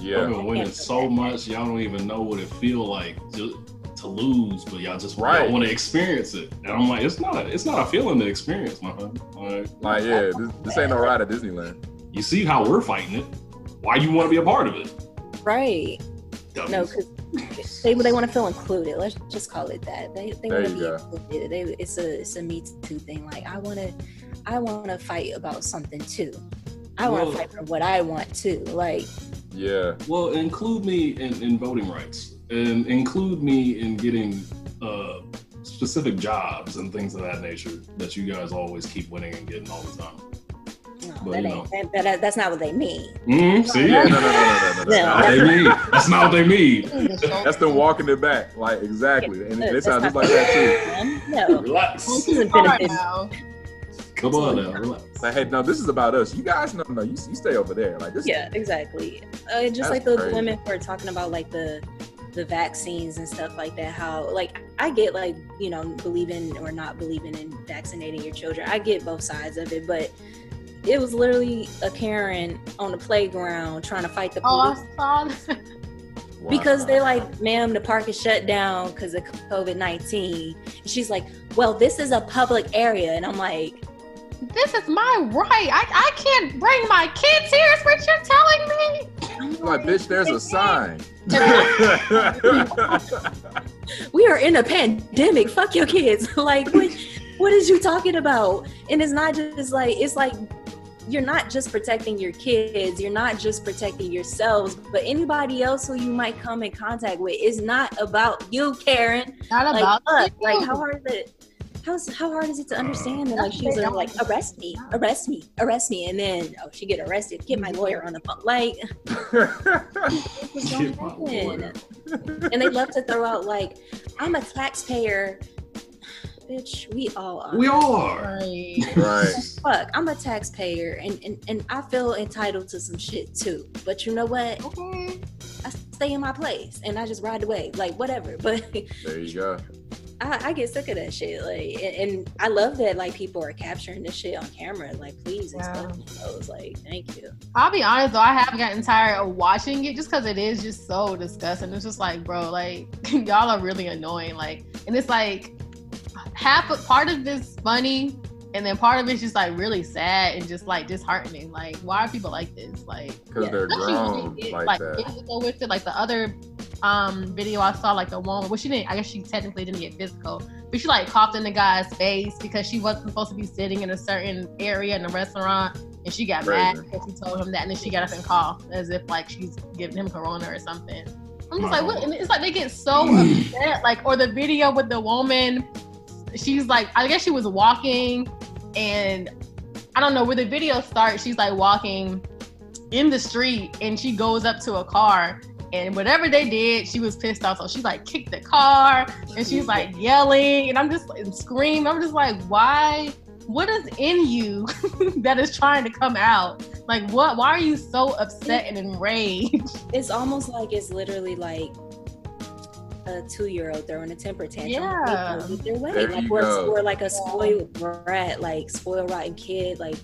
Y'all Yeah. been winning so much, y'all don't even know what it feel like to, to lose, but y'all just Right. don't want to experience it. And I'm like, it's not, it's not a feeling to experience, my friend. Like, Like, yeah, this, this ain't no ride at Disneyland. you see how we're fighting it. Why you want to be a part of it? right? Dummies. No, because they they want to feel included. Let's just call it that. They they want to be go. included. They, it's a it's a me too thing. Like I want to I want to fight about something too. I want Well- to fight for what I want too. Like Yeah, Well, include me in, in voting rights and include me in getting uh, specific jobs and things of that nature that you guys always keep winning and getting all the time. no, But, that you ain't that, that, that's not what they mean. Mm, see? yeah, That's no, no, no, no, no, no, no. not what they mean. That's not what they mean. That's them walking it back, like exactly, and Look, it that's sounds just like that too. No, Relax. this isn't All right benefit. now. Come on now, relax. Like, hey, no, this is about us. You guys, no, no, you, you stay over there. Like this. Yeah, exactly. Uh, just like the crazy. women who are talking about like the the vaccines and stuff like that. How like I get like you know believing or not believing in vaccinating your children. I get both sides of it, but it was literally a Karen on the playground trying to fight the Oh, police I. Wow. because they're like, "Ma'am, the park is shut down because of COVID 19 She's like, "Well, this is a public area," and I'm like, This is my right. I, I can't bring my kids here. Is what you're telling me? I'm like, bitch, there's a sign. we are in a pandemic. Fuck your kids. like, what, what is you talking about? And it's not just like, it's like, you're not just protecting your kids, you're not just protecting yourselves, but anybody else who you might come in contact with. It's not about you, Karen. Not Like, about us. you. like how hard is it? How's, how hard is it to understand that like she was like arrest me arrest me arrest me and then oh she get arrested get my lawyer on the phone like what was going lawyer. on? and they love to throw out like i'm a taxpayer bitch we all are We all are. Right. right. fuck i'm a taxpayer and, and and i feel entitled to some shit too but you know what Okay. i stay in my place and i just ride away like whatever but There you go. I, I get sick of that shit. Like, and, and I love that like people are capturing this shit on camera. Like, please expose those. Like, thank you. I'll be honest though, I have gotten tired of watching it just because it is just so disgusting. It's just like, bro, like y'all are really annoying. Like, and it's like half of part of this funny, and then part of it's just like really sad and just like disheartening. Like, why are people like this? Like, Because Yeah. they're grown like, like physical with it. Like the other um video I saw, like the one well, she didn't. I guess she technically didn't get physical, but she like coughed in the guy's face because she wasn't supposed to be sitting in a certain area in a restaurant, and she got mad Crazy. because he told him that, and then she got up and coughed as if like she's giving him corona or something. I'm just like, what? And it's like they get so upset. Like, or the video with the woman, she's like, I guess she was walking, and I don't know where the video starts. She's like walking in the street, and she goes up to a car. And whatever they did, she was pissed off. So she like kicked the car and she's like yelling. And I'm just like screaming. I'm just like, why? What is in you that is trying to come out? Like, what? Why are you so upset and enraged? It's almost like it's literally like a two year old throwing a temper tantrum. Yeah. Like, with their way. There Like, you or, go. or like a spoiled brat, like spoiled rotten kid, like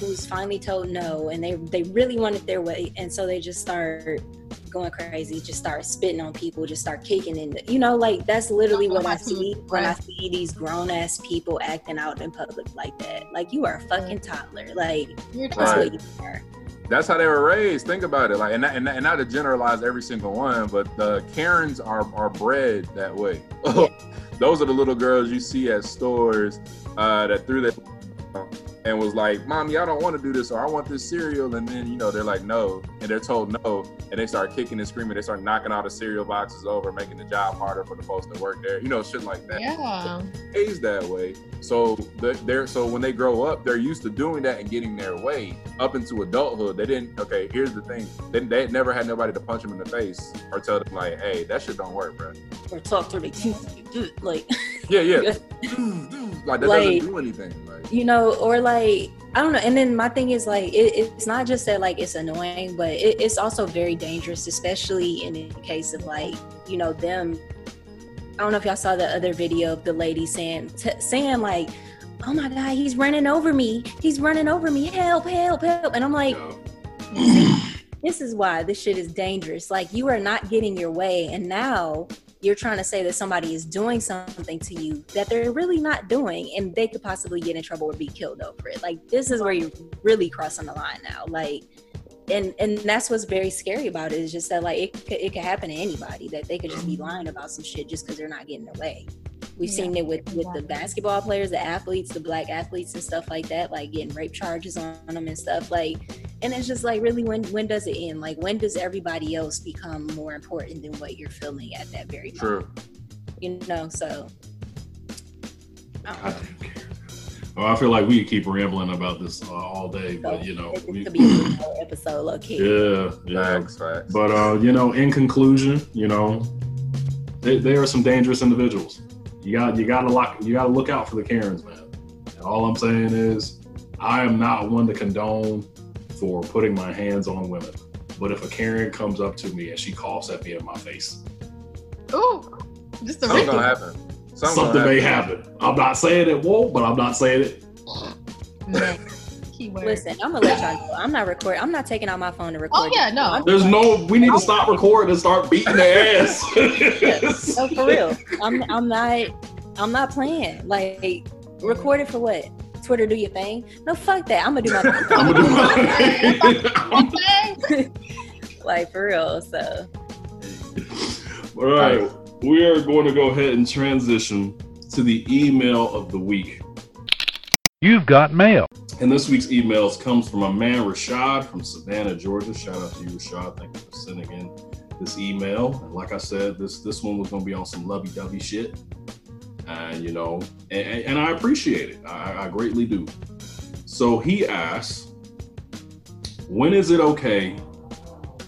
who's finally told no and they they really wanted their way and so they just start going crazy just start spitting on people just start kicking in the, you know like that's literally what i see when i see these grown-ass people acting out in public like that like you are a fucking toddler like You're that's Right. what you are That's how they were raised. Think about it. Like, and not, and, not- and not to generalize every single one, but the Karens are are bred that way. Those are the little girls you see at stores uh, that threw their and was like, "Mommy, I don't want to do this, or I want this cereal." And then you know they're like, "No," and they're told no, and they start kicking and screaming. They start knocking all the cereal boxes over, making the job harder for the folks that work there. You know, shit like that. Yeah. raised that way. So they're so when they grow up, they're used to doing that and getting their way up into adulthood. They didn't. Okay, here's the thing: they, they never had nobody to punch them in the face or tell them like, "Hey, that shit don't work, bro." or talk to me like Yeah, yeah. like that Like- doesn't do anything. Like, you know or like i don't know. And then my thing is like it, it's not just that like it's annoying but it, it's also very dangerous especially in the case of like you know them. I don't know if y'all saw the other video of the lady saying t- saying like oh my god he's running over me. He's running over me. Help help help. And i'm like this is why this shit is dangerous. Like you are not getting your way, and now you're trying to say that somebody is doing something to you that they're really not doing, and they could possibly get in trouble or be killed over it. Like this is where you're really crossing the line now. Like, and and that's what's very scary about it is just that like it could, it could happen to anybody that they could just be mm-hmm. lying about some shit just because they're not getting their way. We've Yeah, seen it with with the basketball players, the athletes, the black athletes, and stuff like that, like getting rape charges on them and stuff like and it's just like really when when does it end like when does everybody else become more important than what you're feeling at that very moment true. you know so I don't know. Goddamn Karens. Well, I feel like we could keep rambling about this uh, all day, but you know, we, could be a episode low key yeah, yeah. Facts, facts. But uh, you know, in conclusion, you know, they, they are some dangerous individuals. You got you got to lock you got to look out for the Karens, man. And All I'm saying is, I am not one to condone for putting my hands on women. But if a Karen comes up to me and she coughs at me in my face, Ooh, just a Something's gonna happen. Something's something gonna may happen. happen. I'm not saying it won't, but I'm not saying it. Next. Keyword. Listen, I'm gonna let y'all know. I'm not recording. I'm not taking out my phone to record. Oh yeah, no. There's no. We need to stop recording and start beating their ass. No, for real. I'm I'm not I'm not playing. Like record it for what? Twitter do your thing? No, fuck that. I'm gonna do my thing. I'm gonna do my. like for real. So All right, we are going to go ahead and transition to the email of the week. You've got mail. And this week's emails comes from a man, Rashad from Savannah, Georgia. Shout out to you, Rashad. Thank you for sending in this email. And like I said, this this one was going to be on some lovey-dovey shit, and you know, and, and I appreciate it. I, I greatly do. So he asks, when is it okay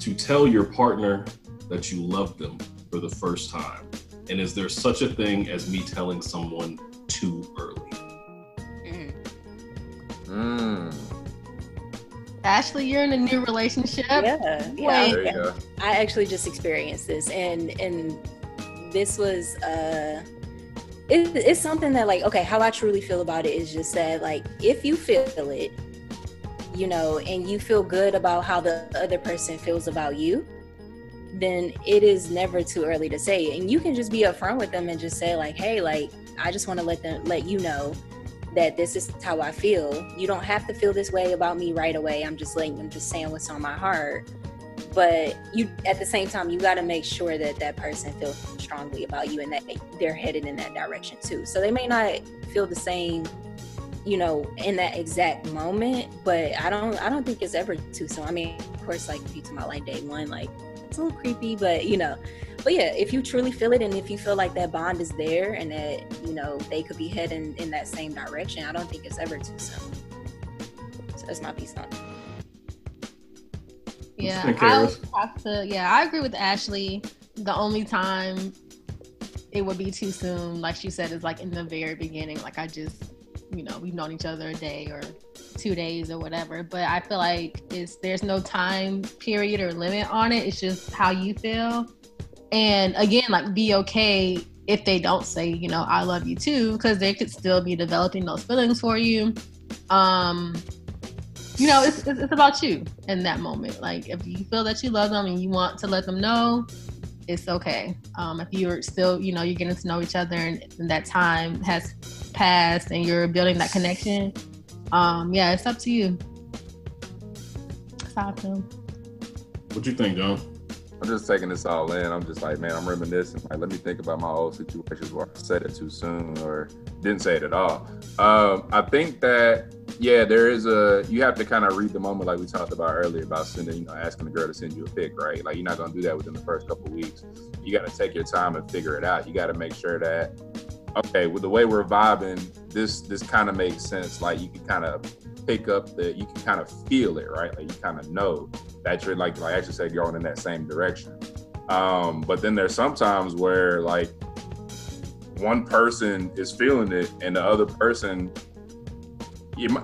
to tell your partner that you love them for the first time? And is there such a thing as me telling someone too early? Mm, Ashley, you're in a new relationship. yeah, yeah. Wait. there. I actually just experienced this, and and this was uh, it, it's something that like okay, how I truly feel about it is just that like if you feel it, you know, and you feel good about how the other person feels about you, then it is never too early to say it, and you can just be upfront with them and just say like, hey, like I just want to let them let you know that this is how I feel. You don't have to feel this way about me right away. I'm just letting I'm just saying what's on my heart but you at the same time you got to make sure that that person feels strongly about you and that they're headed in that direction too so they may not feel the same you know in that exact moment but i don't i don't think it's ever too soon i mean of course like if you talk about like day one like it's a little creepy but you know but yeah if you truly feel it and if you feel like that bond is there and that you know they could be heading in that same direction i don't think it's ever too soon so that's my piece on it Yeah, I Karis? would have to. Yeah, I agree with Ashley. The only time it would be too soon, like she said, is like in the very beginning. Like I just, you know, we've known each other a day or two days or whatever. But I feel like it's there's no time period or limit on it. It's just how you feel. And again, like be okay if they don't say, you know, I love you too, because they could still be developing those feelings for you. Um, you know, it's, it's, it's about you in that moment. Like, if you feel that you love them and you want to let them know, it's okay. Um, if you're still, you know, you're getting to know each other and, and that time has passed and you're building that connection, um, yeah, it's up to you. What you think, John? I'm just taking this all in. I'm just like, man, I'm reminiscing. Like, let me think about my old situations where I said it too soon or didn't say it at all. Um, I think that, yeah, there is a, you have to kind of read the moment like we talked about earlier about sending, you know, asking the girl to send you a pic, right? Like, you're not to do that within the first couple weeks. You got to take your time and figure it out. You got to make sure that, okay, with the way we're vibing, this, this kind of makes sense. Like, you can kind of pick up the, you can kind of feel it, right? Like, you kind of know that you're like like I actually said going in that same direction. Um, but then there's sometimes where like one person is feeling it and the other person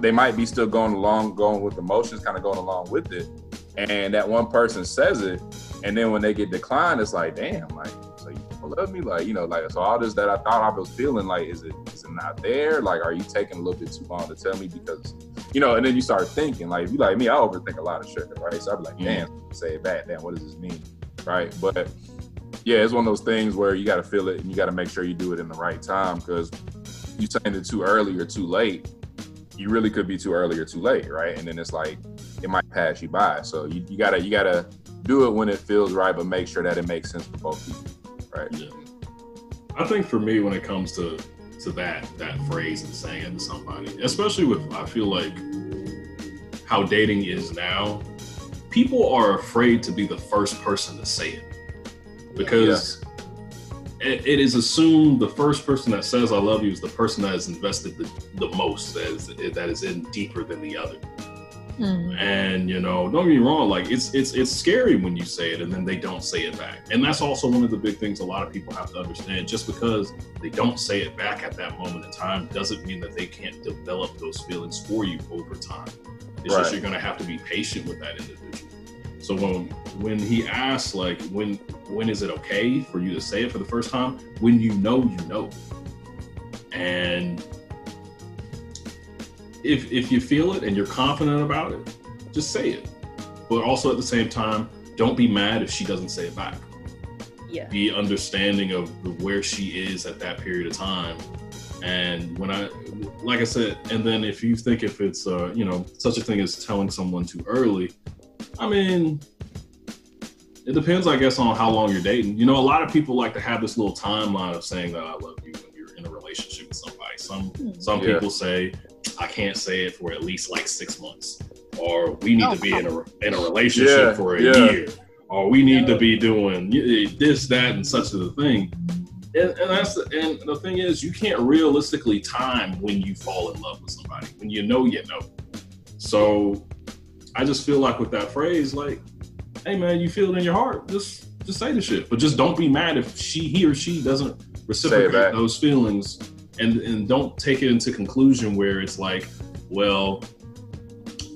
they might be still going along going with emotions kind of going along with it and that one person says it and then when they get declined it's like damn like so you love me like you know like so all this that i thought i was feeling like is it is it not there like are you taking a little bit too long to tell me because you know and then you start thinking like if you like me i overthink a lot of shit right? So i'd be like mm. damn say it back damn what does this mean right? But yeah it's one of those things where you got to feel it and you got to make sure you do it in the right time because you saying it too early or too late you really could be too early or too late right? And then it's like it might pass you by. So you, you gotta you gotta do it when it feels right but make sure that it makes sense for both people right? Yeah. I think for me, when it comes to to that that phrase and saying it to somebody, especially with I feel like how dating is now, people are afraid to be the first person to say it. Because it, it is assumed the first person that says I love you is the person that is invested the, the most, that is that is in deeper than the other. Mm. And you know, don't get me wrong, like it's it's it's scary when you say it and then they don't say it back. And that's also one of the big things a lot of people have to understand. Just because they don't say it back at that moment in time doesn't mean that they can't develop those feelings for you over time. It's Right. just you're gonna have to be patient with that individual. So when when he asks like when when is it okay for you to say it for the first time? When you know you know. And if if you feel it and you're confident about it, just say it. But also at the same time, don't be mad if she doesn't say it back. Yeah. Be understanding of where she is at that period of time. And when I, like I said, and then if you think if it's, uh, you know, such a thing as telling someone too early, I mean, it depends, I guess, on how long you're dating. You know, a lot of people like to have this little timeline of saying that I love you when you're in a relationship with somebody. Some some Yeah. people say I can't say it for at least like six months, or we need Oh, to be in a oh, in a relationship Yeah, for a yeah. year, or we need to be doing this, that, and such a thing. And, and that's the, and the thing is, you can't realistically time when you fall in love with somebody. When you know, you know. So I just feel like with that phrase, like, hey man, you feel it in your heart, just just say the shit. But just don't be mad if she he or she doesn't reciprocate those feelings and and don't take it into conclusion where it's like, well,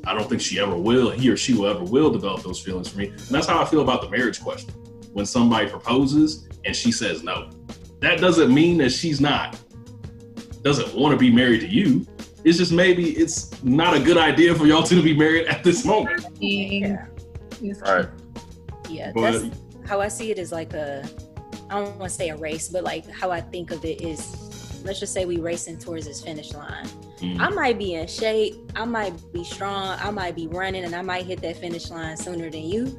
I don't think she ever will, he or she will ever will develop those feelings for me. And that's how I feel about the marriage question. When somebody proposes and she says no, that doesn't mean that she's not doesn't want to be married to you. It's just maybe it's not a good idea for y'all two to be married at this moment. Yeah. Right. Yeah. But That's how I see it is like a I don't want to say a race, but like how I think of it is let's just say we racing towards this finish line. mm, I might be in shape, I might be strong, I might be running, and I might hit that finish line sooner than you.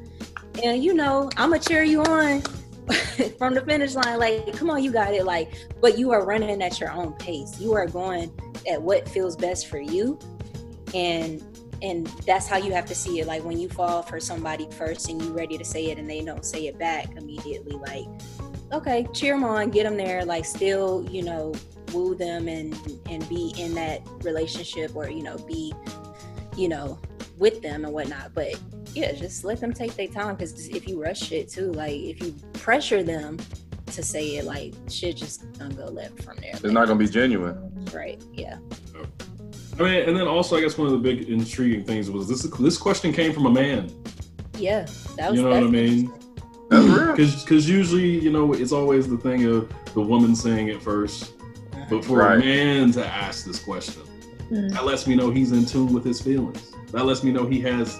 And you know, I'm gonna cheer you on from the finish line. Like, come on, you got it. Like, but you are running at your own pace. You are going at what feels best for you, and and that's how you have to see it. Like when you fall for somebody first, and you ready to say it, and they don't say it back immediately. Like, okay, cheer them on, get them there. Like, still, you know, woo them and and be in that relationship or you know be you know with them and whatnot but yeah just let them take their time because if you rush shit too like if you pressure them to say it like shit just gonna go left from there It's not gonna be genuine. right yeah oh. I mean, and then also, I guess one of the big intriguing things was this. This question came from a man. yeah that was You know what I that's- mean? That's. Because usually, you know, it's always the thing of the woman saying it first. But for a man to ask this question, Mm. that lets me know he's in tune with his feelings. That lets me know he has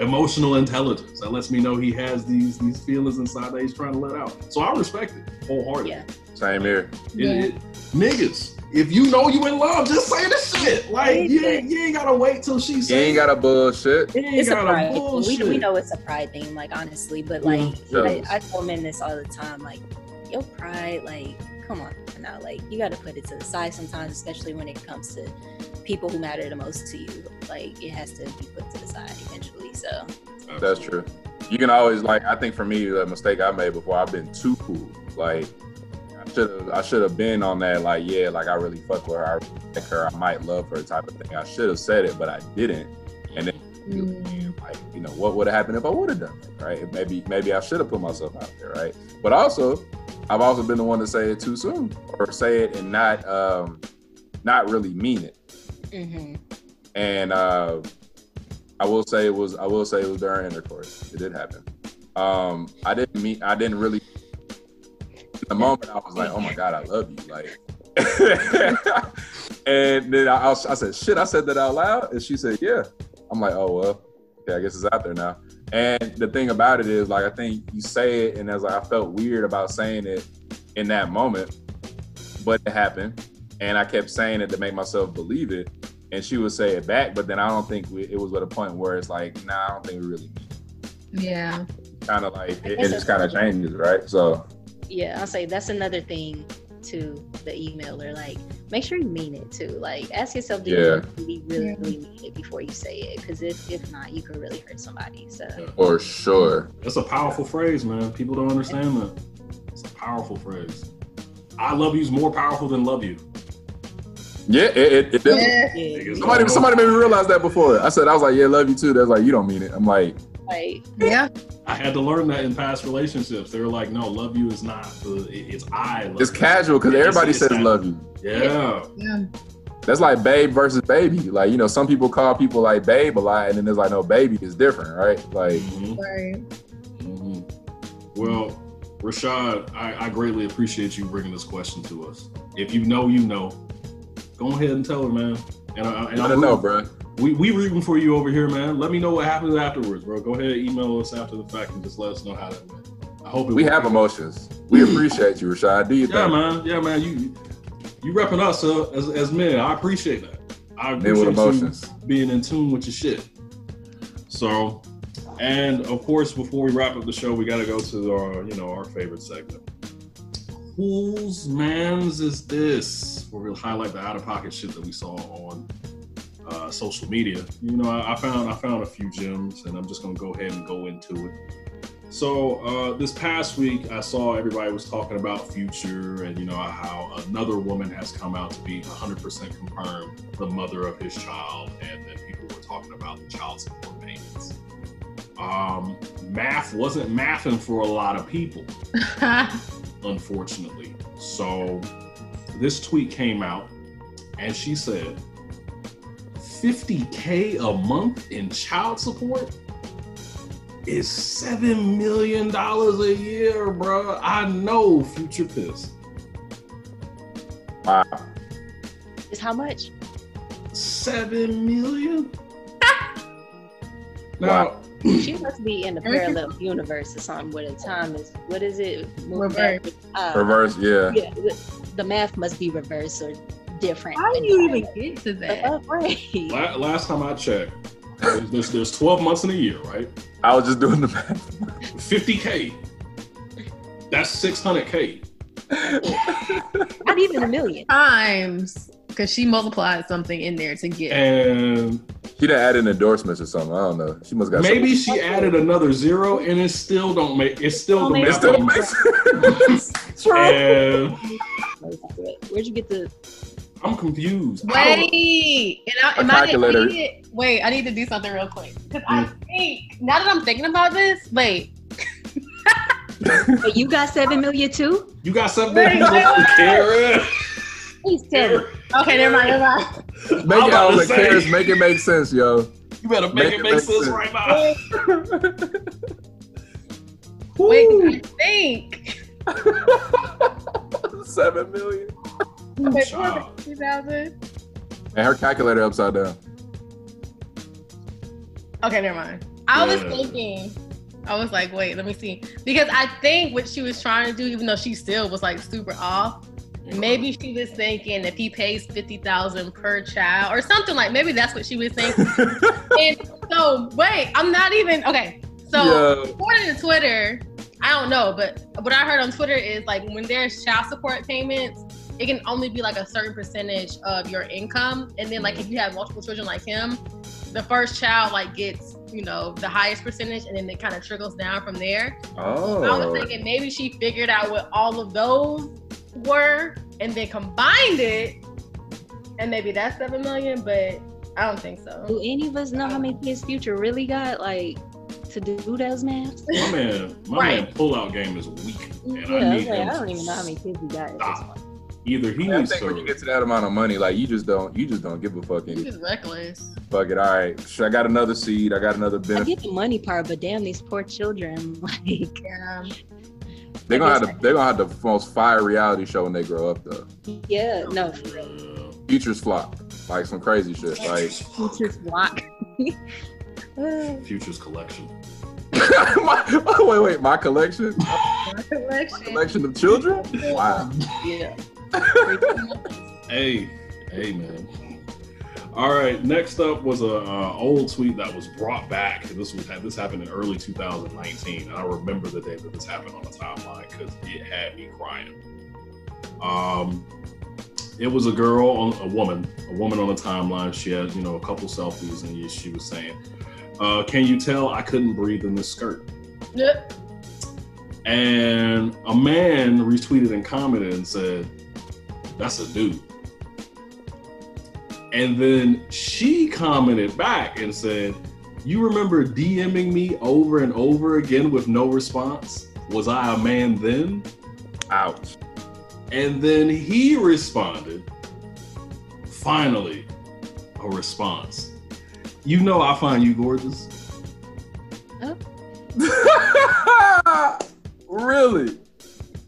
emotional intelligence. That lets me know he has these these feelings inside that he's trying to let out. So I respect it wholeheartedly. Yeah. Same here. It- it- niggas, if you know you in love, just say the shit. Like you, ain't- you ain't gotta wait till she You says. ain't got a bullshit. You ain't it's a gotta pride thing. We, bullshit. we know it's a pride thing like honestly but like Yeah. I, I tell men this all the time like your pride like come on now like you got to put it to the side sometimes especially when it comes to people who matter the most to you like it has to be put to the side eventually so That's true. You can always like. I think for me, the mistake I made before, I've been too cool. Like I should have. I should have been on that. Like yeah, like I really fuck with her. I like her. I might love her type of thing. I should have said it, but I didn't. And then Mm. like you know what would have happened if I would have done it, right? Maybe maybe I should have put myself out there, right? But also, I've also been the one to say it too soon or say it and not um not really mean it. hmm And uh I will say it was I will say it was during intercourse. It did happen. Um I didn't mean I didn't really in the moment I was like, oh my god, I love you, like. and then I, I said, shit, I said that out loud, and she said, yeah. I'm like, oh well, okay, I guess it's out there now. And the thing about it is, like, I think you say it, and as like, I felt weird about saying it in that moment, but it happened, and I kept saying it to make myself believe it, and she would say it back, but then I don't think we, it was at a point where it's like, nah, I don't think we really mean Yeah. Kind of like it, it just kind of changes, right? So yeah i'll say that's another thing to the emailer like make sure you mean it too like ask yourself do Yeah. you really really, really mean it before you say it because if if not you could really hurt somebody so for sure, That's a powerful phrase, man. People don't understand that. It's a powerful phrase. I love you is more powerful than love you. Yeah, it, it, it. Yeah. Yeah. Somebody, somebody made me realize that before. I said, I was like, yeah, love you too. That's like, you don't mean it. I'm like, Like, Yeah. I had to learn that in past relationships. They were like, "No, love you is not. It's I." Love it's you." casual because Yeah, it's- everybody it's says that- love you. Yeah, Yeah. That's like babe versus baby. Like, you know, some people call people like babe a lot, and then there's like, no, baby is different, right? Like, Mhm, Right. mhm. Well, Rashad, I, I greatly appreciate you bringing this question to us. If you know, you know. Go ahead and tell her, man. And, I, and I I'm don't know, rooting- bro. We we rooting for you over here, man. Let me know what happens afterwards, bro. Go ahead, email us after the fact, and just let us know how that went. I hope it We have emotions. We appreciate you, Rashad. Do you Yeah, think? man. Yeah, man. You you repping us uh, as as men. I appreciate that. I appreciate emotions. being in tune with your shit. So, and of course, before we wrap up the show, we got to go to our you know our favorite segment. Whose man's is this? Where we'll highlight the out of pocket shit that we saw on uh, social media. You know, I, I found I found a few gems, and I'm just gonna go ahead and go into it. So uh, this past week, I saw everybody was talking about Future and you know how another woman has come out to be 100% confirmed the mother of his child, and then people were talking about the child support payments. Um, math wasn't mathing for a lot of people, unfortunately. So this tweet came out, and she said, "50k a month in child support." is seven million dollars a year, bro. I know Future pissed. Wow. is how much? Seven million. now, Wow. She must be in a parallel universe or something where the time is, what is it? Reverse. Uh, Reverse, yeah. Yeah, the, the math must be reversed or different. How do you even get to that? Right. la- last time I checked, there's, there's there's 12 months in a year, right? I was just doing the math. 50k. That's 600k. Not even a million. Times because she multiplied something in there to get. And She done added endorsements or something. I don't know. She must got maybe she added another zero, and it still don't make it still the Don't It still makes True. Where'd you get the? I'm confused. I Wait, and I, A am I calculator. idiot? Wait, I need to do something real quick because I hmm. think now that I'm thinking about this, wait, But you got seven million too? You got something, Wait, wait, wait. Karen? Please tell me. okay, never mind, never mind. Make it, about I was like. Karis, make it make sense, yo. You better make, it make sense, right now. Wait, 'cause I think. Seven million. Wait, Child. two thousand. And her calculator upside down. Okay, never mind. I was thinking, I was like, wait, let me see. Because I think what she was trying to do, even though she still was like super off, maybe she was thinking if he pays 50000 per child or something like maybe that's what she was thinking. and so, wait, I'm not even, okay. So, Yeah. according to Twitter, I don't know, but what I heard on Twitter is like when there's child support payments, it can only be like a certain percentage of your income. And then like if you have multiple children like him, the first child like gets, you know, the highest percentage and then it kind of trickles down from there. Oh I was Oh. thinking maybe she figured out what all of those were and then combined it. And maybe that's seven million, but I don't think so. Do any of us know how many kids Future really got? Like to do those maths? My man, my Right. man, pullout game is weak, and Yeah, I I, need was like, him I don't even know how many kids he got. at this stop. Point. Either he I needs think when you to. get to that amount of money, like you just don't, you just don't give a fuck. This And is reckless. fuck it. All right, sh- I got another seed. I got another I get the money part, but damn, these poor children. Like, Yeah. They're gonna have the, they're gonna have the most fire reality show when they grow up though. yeah, no, for real. Futures flop, like some crazy shit. Like Future's block. Futures collection. my, oh, wait, wait, my collection, My Collection. collection of children. Wow. yeah. Hey, hey, man. All right. Next up was a uh, old tweet that was brought back. This was this happened in early 2019. And I remember the day that this happened on the timeline because it had me crying. Um, it was a girl, on a woman, a woman on the timeline. She had you know a couple selfies, and she was saying, uh, "Can you tell I couldn't breathe in this skirt?" Yep. And a man retweeted and commented and said, "That's a dude." And then she commented back and said, You remember DMing me over and over again with no response? Was I a man then? Ouch. And then he responded, Finally, a response. You know, I find you gorgeous. Oh. really?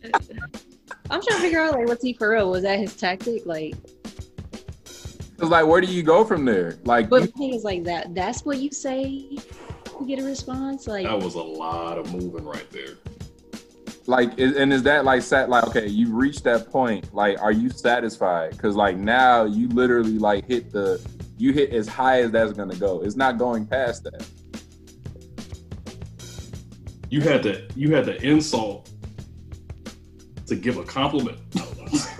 I'm trying to figure out like what's he for real? Was that his tactic? Like, It's like, where do you go from there? Like, but you- the thing is like that. That's what you say to get a response. Like, That was a lot of moving right there. like, is, and is that like sat like, okay, you reached that point. Like, are you satisfied? Because like now you literally like hit the, you hit as high as that's gonna go. It's not going past that. You had to you had to insult to give a compliment.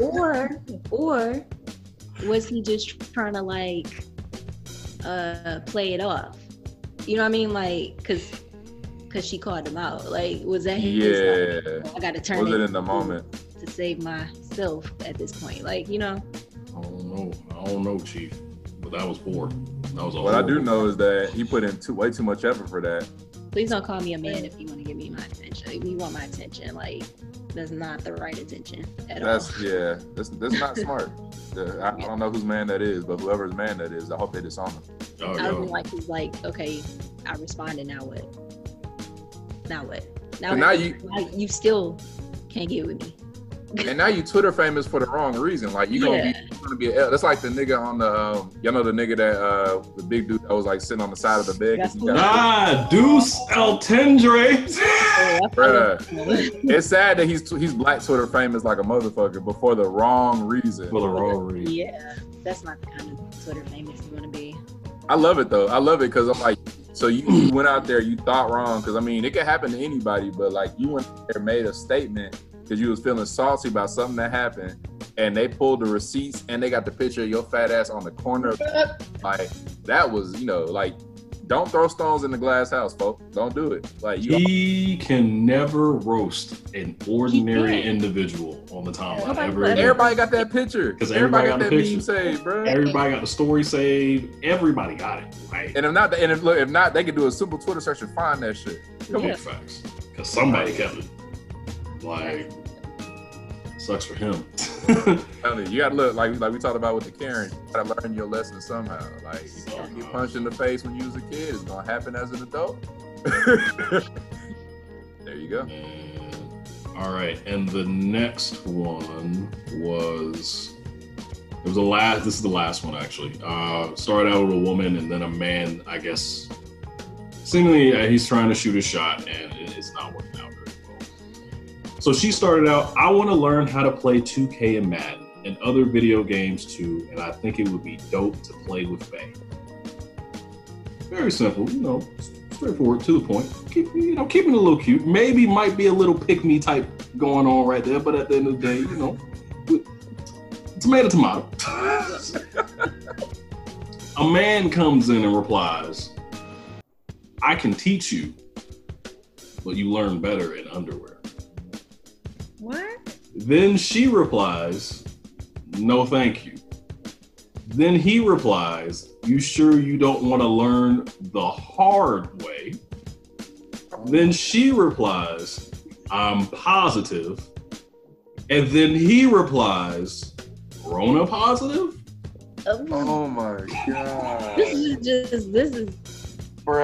or or was he just trying to like uh play it off? You know what I mean? Like, cause cause she called him out. Like, was that his? Yeah. Like, I gotta turn Was it it in the moment? to save myself at this point. Like, you know, I don't know. I don't know, Chief. But that was poor. That was a What I do know is that he put in too way too much effort for that. Please don't call me a man if you want to give me my attention. If you want my attention, like that's not the right attention at That's all. yeah. That's that's not smart. I, I don't know whose man that is, but whoever's man that is, I hope they disown him. Oh, I yo. was like, he's like, okay, I responded. Now what? Now what? Now, And now you now you still can't get with me. And now you Twitter famous for the wrong reason. Like you gonna Yeah. be you gonna be a, that's like the nigga on the um, y'all know the nigga that uh the big dude that was like sitting on the side of the bed. 'cause he got- Ah, Deuce El Tendre. Oh, Bruh. it's sad that he's he's black Twitter famous like a motherfucker, but for the wrong reason. For the wrong reason. yeah, that's not the kind of Twitter famous you want to be. I love it though. I love it because I'm like, so you, you went out there, you thought wrong. Because I mean, it could happen to anybody, but like you went there, made a statement because you was feeling salty about something that happened, and they pulled the receipts and they got the picture of your fat ass on the corner. Of, like that was, you know, like don't throw stones in the glass house, folks. Don't do it. Like you, He can never roast an ordinary individual on the timeline Nobody ever everybody got that picture. 'Cause everybody, everybody got got that the meme picture. saved, bro. Everybody got the story saved. Everybody got it. Right? And if not, and if look, if not, they could do a simple Twitter search and find that shit. Come Yeah. on, facts. Because somebody kept it. Like, sucks for him. You, you gotta look like like we talked about with the Karen. You gotta learn your lesson somehow. Like if you don't get punched in the face when you was a kid, it's gonna happen as an adult. there you go. And- all right, and the next one was it was the last. This is the last one actually. Uh, started out with a woman and then a man. I guess seemingly uh, he's trying to shoot a shot and it- it's not working out very well. So she started out. I want to learn how to play 2K and Madden and other video games too, and I think it would be dope to play with Faye. Very simple, you know, straightforward to the point. Keep you know, keeping it a little cute. Maybe might be a little pick me type going on right there, but at the end of the day, you know, tomato tomato. a man comes in and replies, "I can teach you, but you learn better in underwear." What? Then she replies, No, thank you. Then he replies, You sure you don't want to learn the hard way? Then she replies, I'm positive. And then he replies, Rona positive? Oh, oh my god. This is just this is hold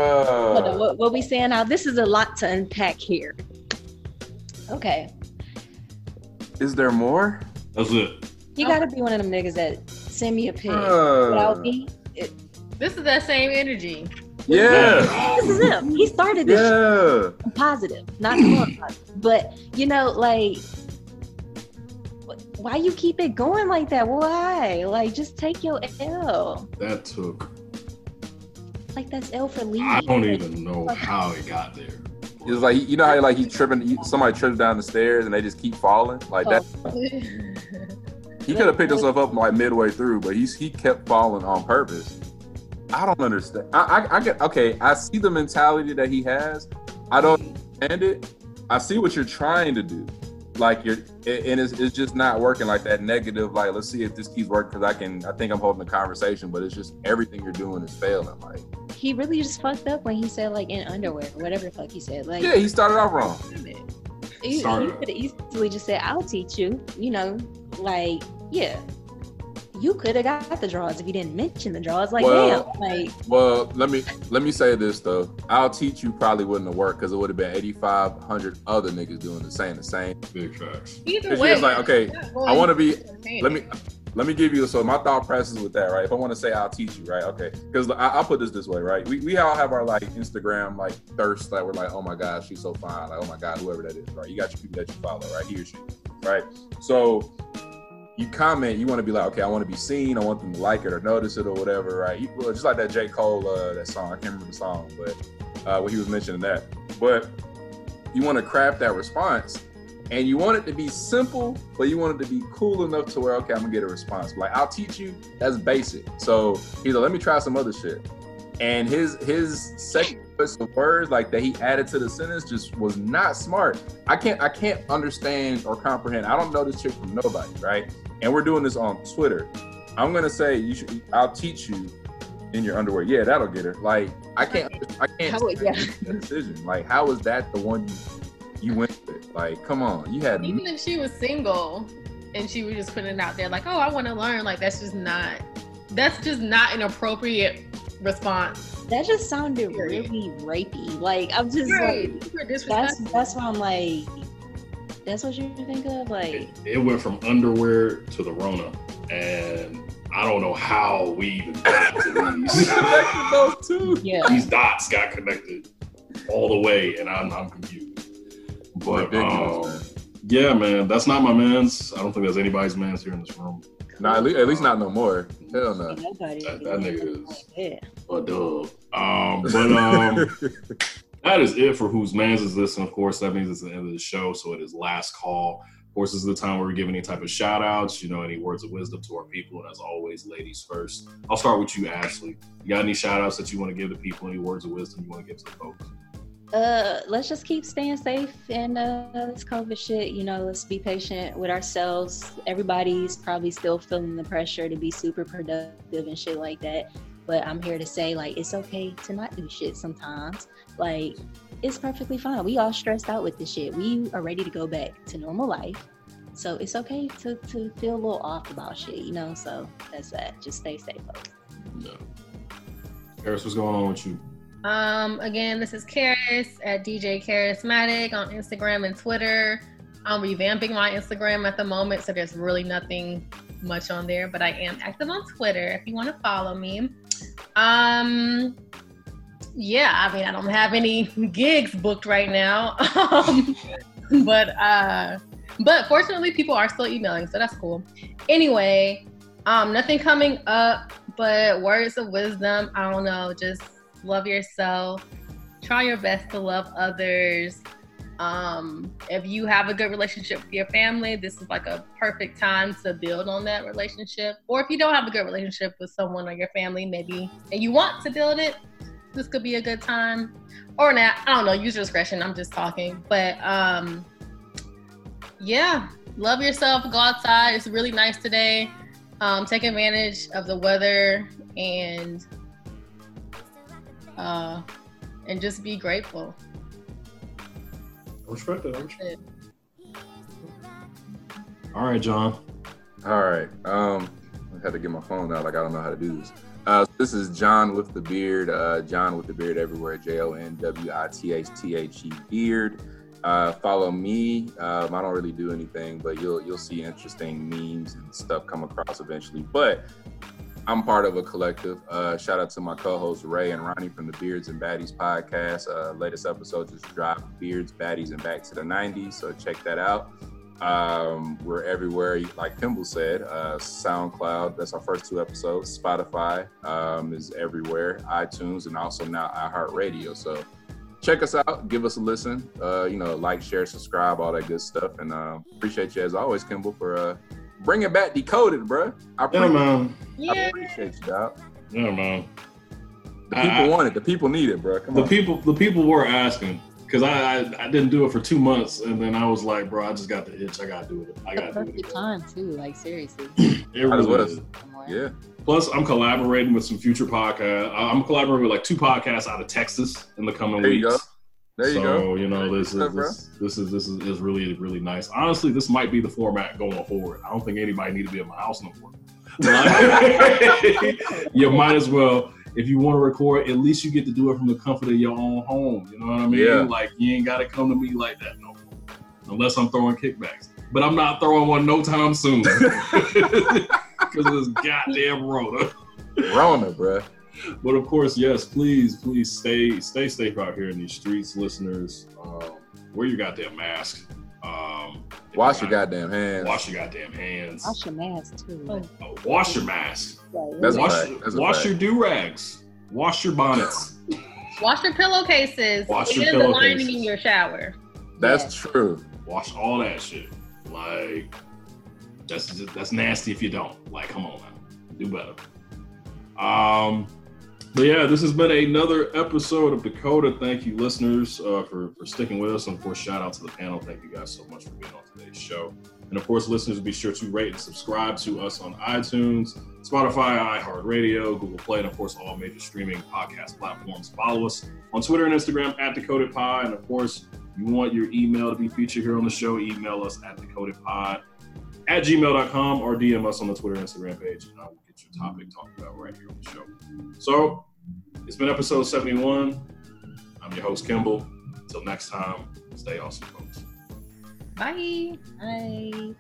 on, bro. what, what we saying now. This is a lot to unpack here. Okay, Is there more? That's it. you gotta be one of them niggas that send me a pic Bruh. without me. This is that same energy. Yeah, This is him. He started this. shit. yeah. I'm positive, not positive. But you know, like, why you keep it going like that? Why? Like, just take your L. That took, Like that's L for lead. I don't even know how it got there. It's like you know how like he tripping, somebody trips down the stairs and they just keep falling like that. Oh. He could have picked himself up like midway through, but he's he kept falling on purpose. I don't understand. I, I, I get okay. I see the mentality that he has. I don't understand it. I see what you're trying to do. Like you're and it's, it's just not working like that negative like let's see if this keeps working because i can i think i'm holding a conversation but it's just everything you're doing is failing like He really just fucked up when he said like in underwear, whatever the fuck he said. Like yeah he started off wrong he, Sorry. could easily just said, "I'll teach you." You know, like yeah, you could have got the draws if you didn't mention the draws. Like Well- damn, like well let me let me say this though i'll teach you probably wouldn't have worked because it would have been 8500 other niggas doing the same the same Big facts. Either Because way, like, okay, I want to be. Let me let me give you. So my thought process with that, right? If I want to say I'll teach you, right? Okay, because I'll put this this way, right? We, we all have our like Instagram like thirst, that we're like, oh my god, she's so fine, like oh my god, whoever that is, right? You got your people that you follow, right? He or she, right? So you comment, you want to be like, okay, I want to be seen, I want them to like it or notice it or whatever, right? You, just like that J Cole uh, that song, I can't remember the song, but uh, when he was mentioning that, but you want to craft that response and you want it to be simple, but you want it to be cool enough to where okay, I'm gonna get a response. Like I'll teach you. That's basic. So he's like, let me try some other shit. And his his second choice of words like that he added to the sentence just was not smart. I can't I can't understand or comprehend. I don't know this chick from nobody, right? And we're doing this on Twitter. I'm gonna say you should. I'll teach you in your underwear. Yeah, that'll get her. Like I can't I can't How would- yeah. that decision. Like how is that the one you you went with? Like come on, you had Even if she was single and she was just putting it out there, like, oh, I want to learn, like, that's just not, that's just not an appropriate response. that just sounded really rapey. Like I'm just Right. like that's that's why I'm like, that's what you think of, like. It, it went from underwear to the Rona, and I don't know how we even got to these. those two. Yeah. these dots got connected all the way, and I'm, I'm confused. But Ridiculous, um, man. yeah, man, that's not my man's. I don't think there's anybody's man's here in this room. Nah, at least, at least not no more. Hell no. Nobody. That- that nigga is- Yeah. But uh, um, but um, that is it for whose man's is this, and of course that means it's the end of the show, so it is last call. Of course, this is the time where we give any type of shout outs, you know, any words of wisdom to our people. And as always, ladies first. I'll start with you, Ashley. You got any shout outs that you want to give to people? Any words of wisdom you want to give to the folks? Uh, let's just keep staying safe and uh, this COVID shit. You know, let's be patient with ourselves. Everybody's probably still feeling the pressure to be super productive and shit like that. But I'm here to say, like, it's okay to not do shit sometimes. Like, it's perfectly fine. We all stressed out with this shit. We are ready to go back to normal life. So it's okay to, to feel a little off about shit, you know? So that's that. Just stay safe, folks. No. Harris, what's going on with you? Um, again, this is Karis at DJ Charismatic on Instagram and Twitter. I'm revamping my Instagram at the moment, so there's really nothing much on there, but I am active on Twitter if you want to follow me. Um, yeah, I mean, I don't have any gigs booked right now, um, but uh, but fortunately, people are still emailing, so that's cool. Anyway, um, nothing coming up, but words of wisdom. I don't know, just love yourself. Try your best to love others. Um, if you have a good relationship with your family, this is like a perfect time to build on that relationship. Or if you don't have a good relationship with someone or your family, maybe, and you want to build it, this could be a good time. Or not, I don't know, use your discretion. I'm just talking. But um, yeah, love yourself, go outside. It's really nice today. Um, take advantage of the weather and uh, and just be grateful. I respect that. I respect it. All right, John. All right. Um, I had to get my phone out. Like I don't know how to do this. Uh, this is John with the beard. Uh, John with the beard everywhere. J O N W I T H T H E beard. Uh, follow me. Um, I don't really do anything, but you'll you'll see interesting memes and stuff come across eventually. But I'm part of a collective. Uh, shout out to my co-hosts Ray and Ronnie from the Beards and Baddies podcast. Uh, latest episode just dropped. Beards, Baddies, and Back to the '90s. So check that out. Um, we're everywhere, like Kimball said. Uh, SoundCloud, that's our first two episodes. Spotify um, is everywhere. iTunes, and also now iHeartRadio. So check us out. Give us a listen. Uh, you know, like, share, subscribe, all that good stuff. And uh, appreciate you as always, Kimball, for uh, bringing back Decoded, bro. I Yeah, appreciate, man. I Yeah. appreciate you, dog. Yeah, man. The people I- want it. The people need it, bro. Come The on. people, the people were asking because I, I I didn't do it for two months, and then I was like, bro, I just got the itch. I gotta do it. I gotta do it. perfect time too. Like seriously. It Might as really well. is. Yeah. Plus, I'm collaborating with some future podcasts. I'm collaborating with like two podcasts out of Texas in the coming weeks. There you go. There you so, go. you know, this is this, this is this is, is really really nice. Honestly, this might be the format going forward. I don't think anybody need to be in my house no more. you might as well. If you want to record, at least you get to do it from the comfort of your own home. You know what I mean? Yeah. Like you ain't got to come to me like that no more, unless I'm throwing kickbacks. But I'm not throwing one no time soon because of this goddamn Rona. Rona, bruh. But of course, yes, please, please stay stay safe out here in these streets, listeners. Um, wear your goddamn mask. Um, Wash your goddamn hands. Wash your goddamn hands. Wash your mask too. Oh. Uh, wash your mask. That's a wash fact. That's wash your do rags. Wash your bonnets. Wash your pillowcases Wash your and the lining in your shower. That's true. wash all that shit. Like that's just, that's nasty if you don't. Like, come on now, do better. Um, but yeah, this has been another episode of Decoded. Thank you, listeners, uh, for for sticking with us, and of course, shout out to the panel. Thank you guys so much for being on today's show. And of course, listeners, be sure to rate and subscribe to us on iTunes, Spotify, iHeartRadio, Google Play, and of course, all major streaming podcast platforms. Follow us on Twitter and Instagram at Dakota Pie, and of course, you want your email to be featured here on the show, email us at decodedpod at gmail.com or DM us on the Twitter and Instagram page, topic talked about right here on the show. So, it's been episode 71. I'm your host, Kimball. Until next time, stay awesome, folks. Bye. Bye.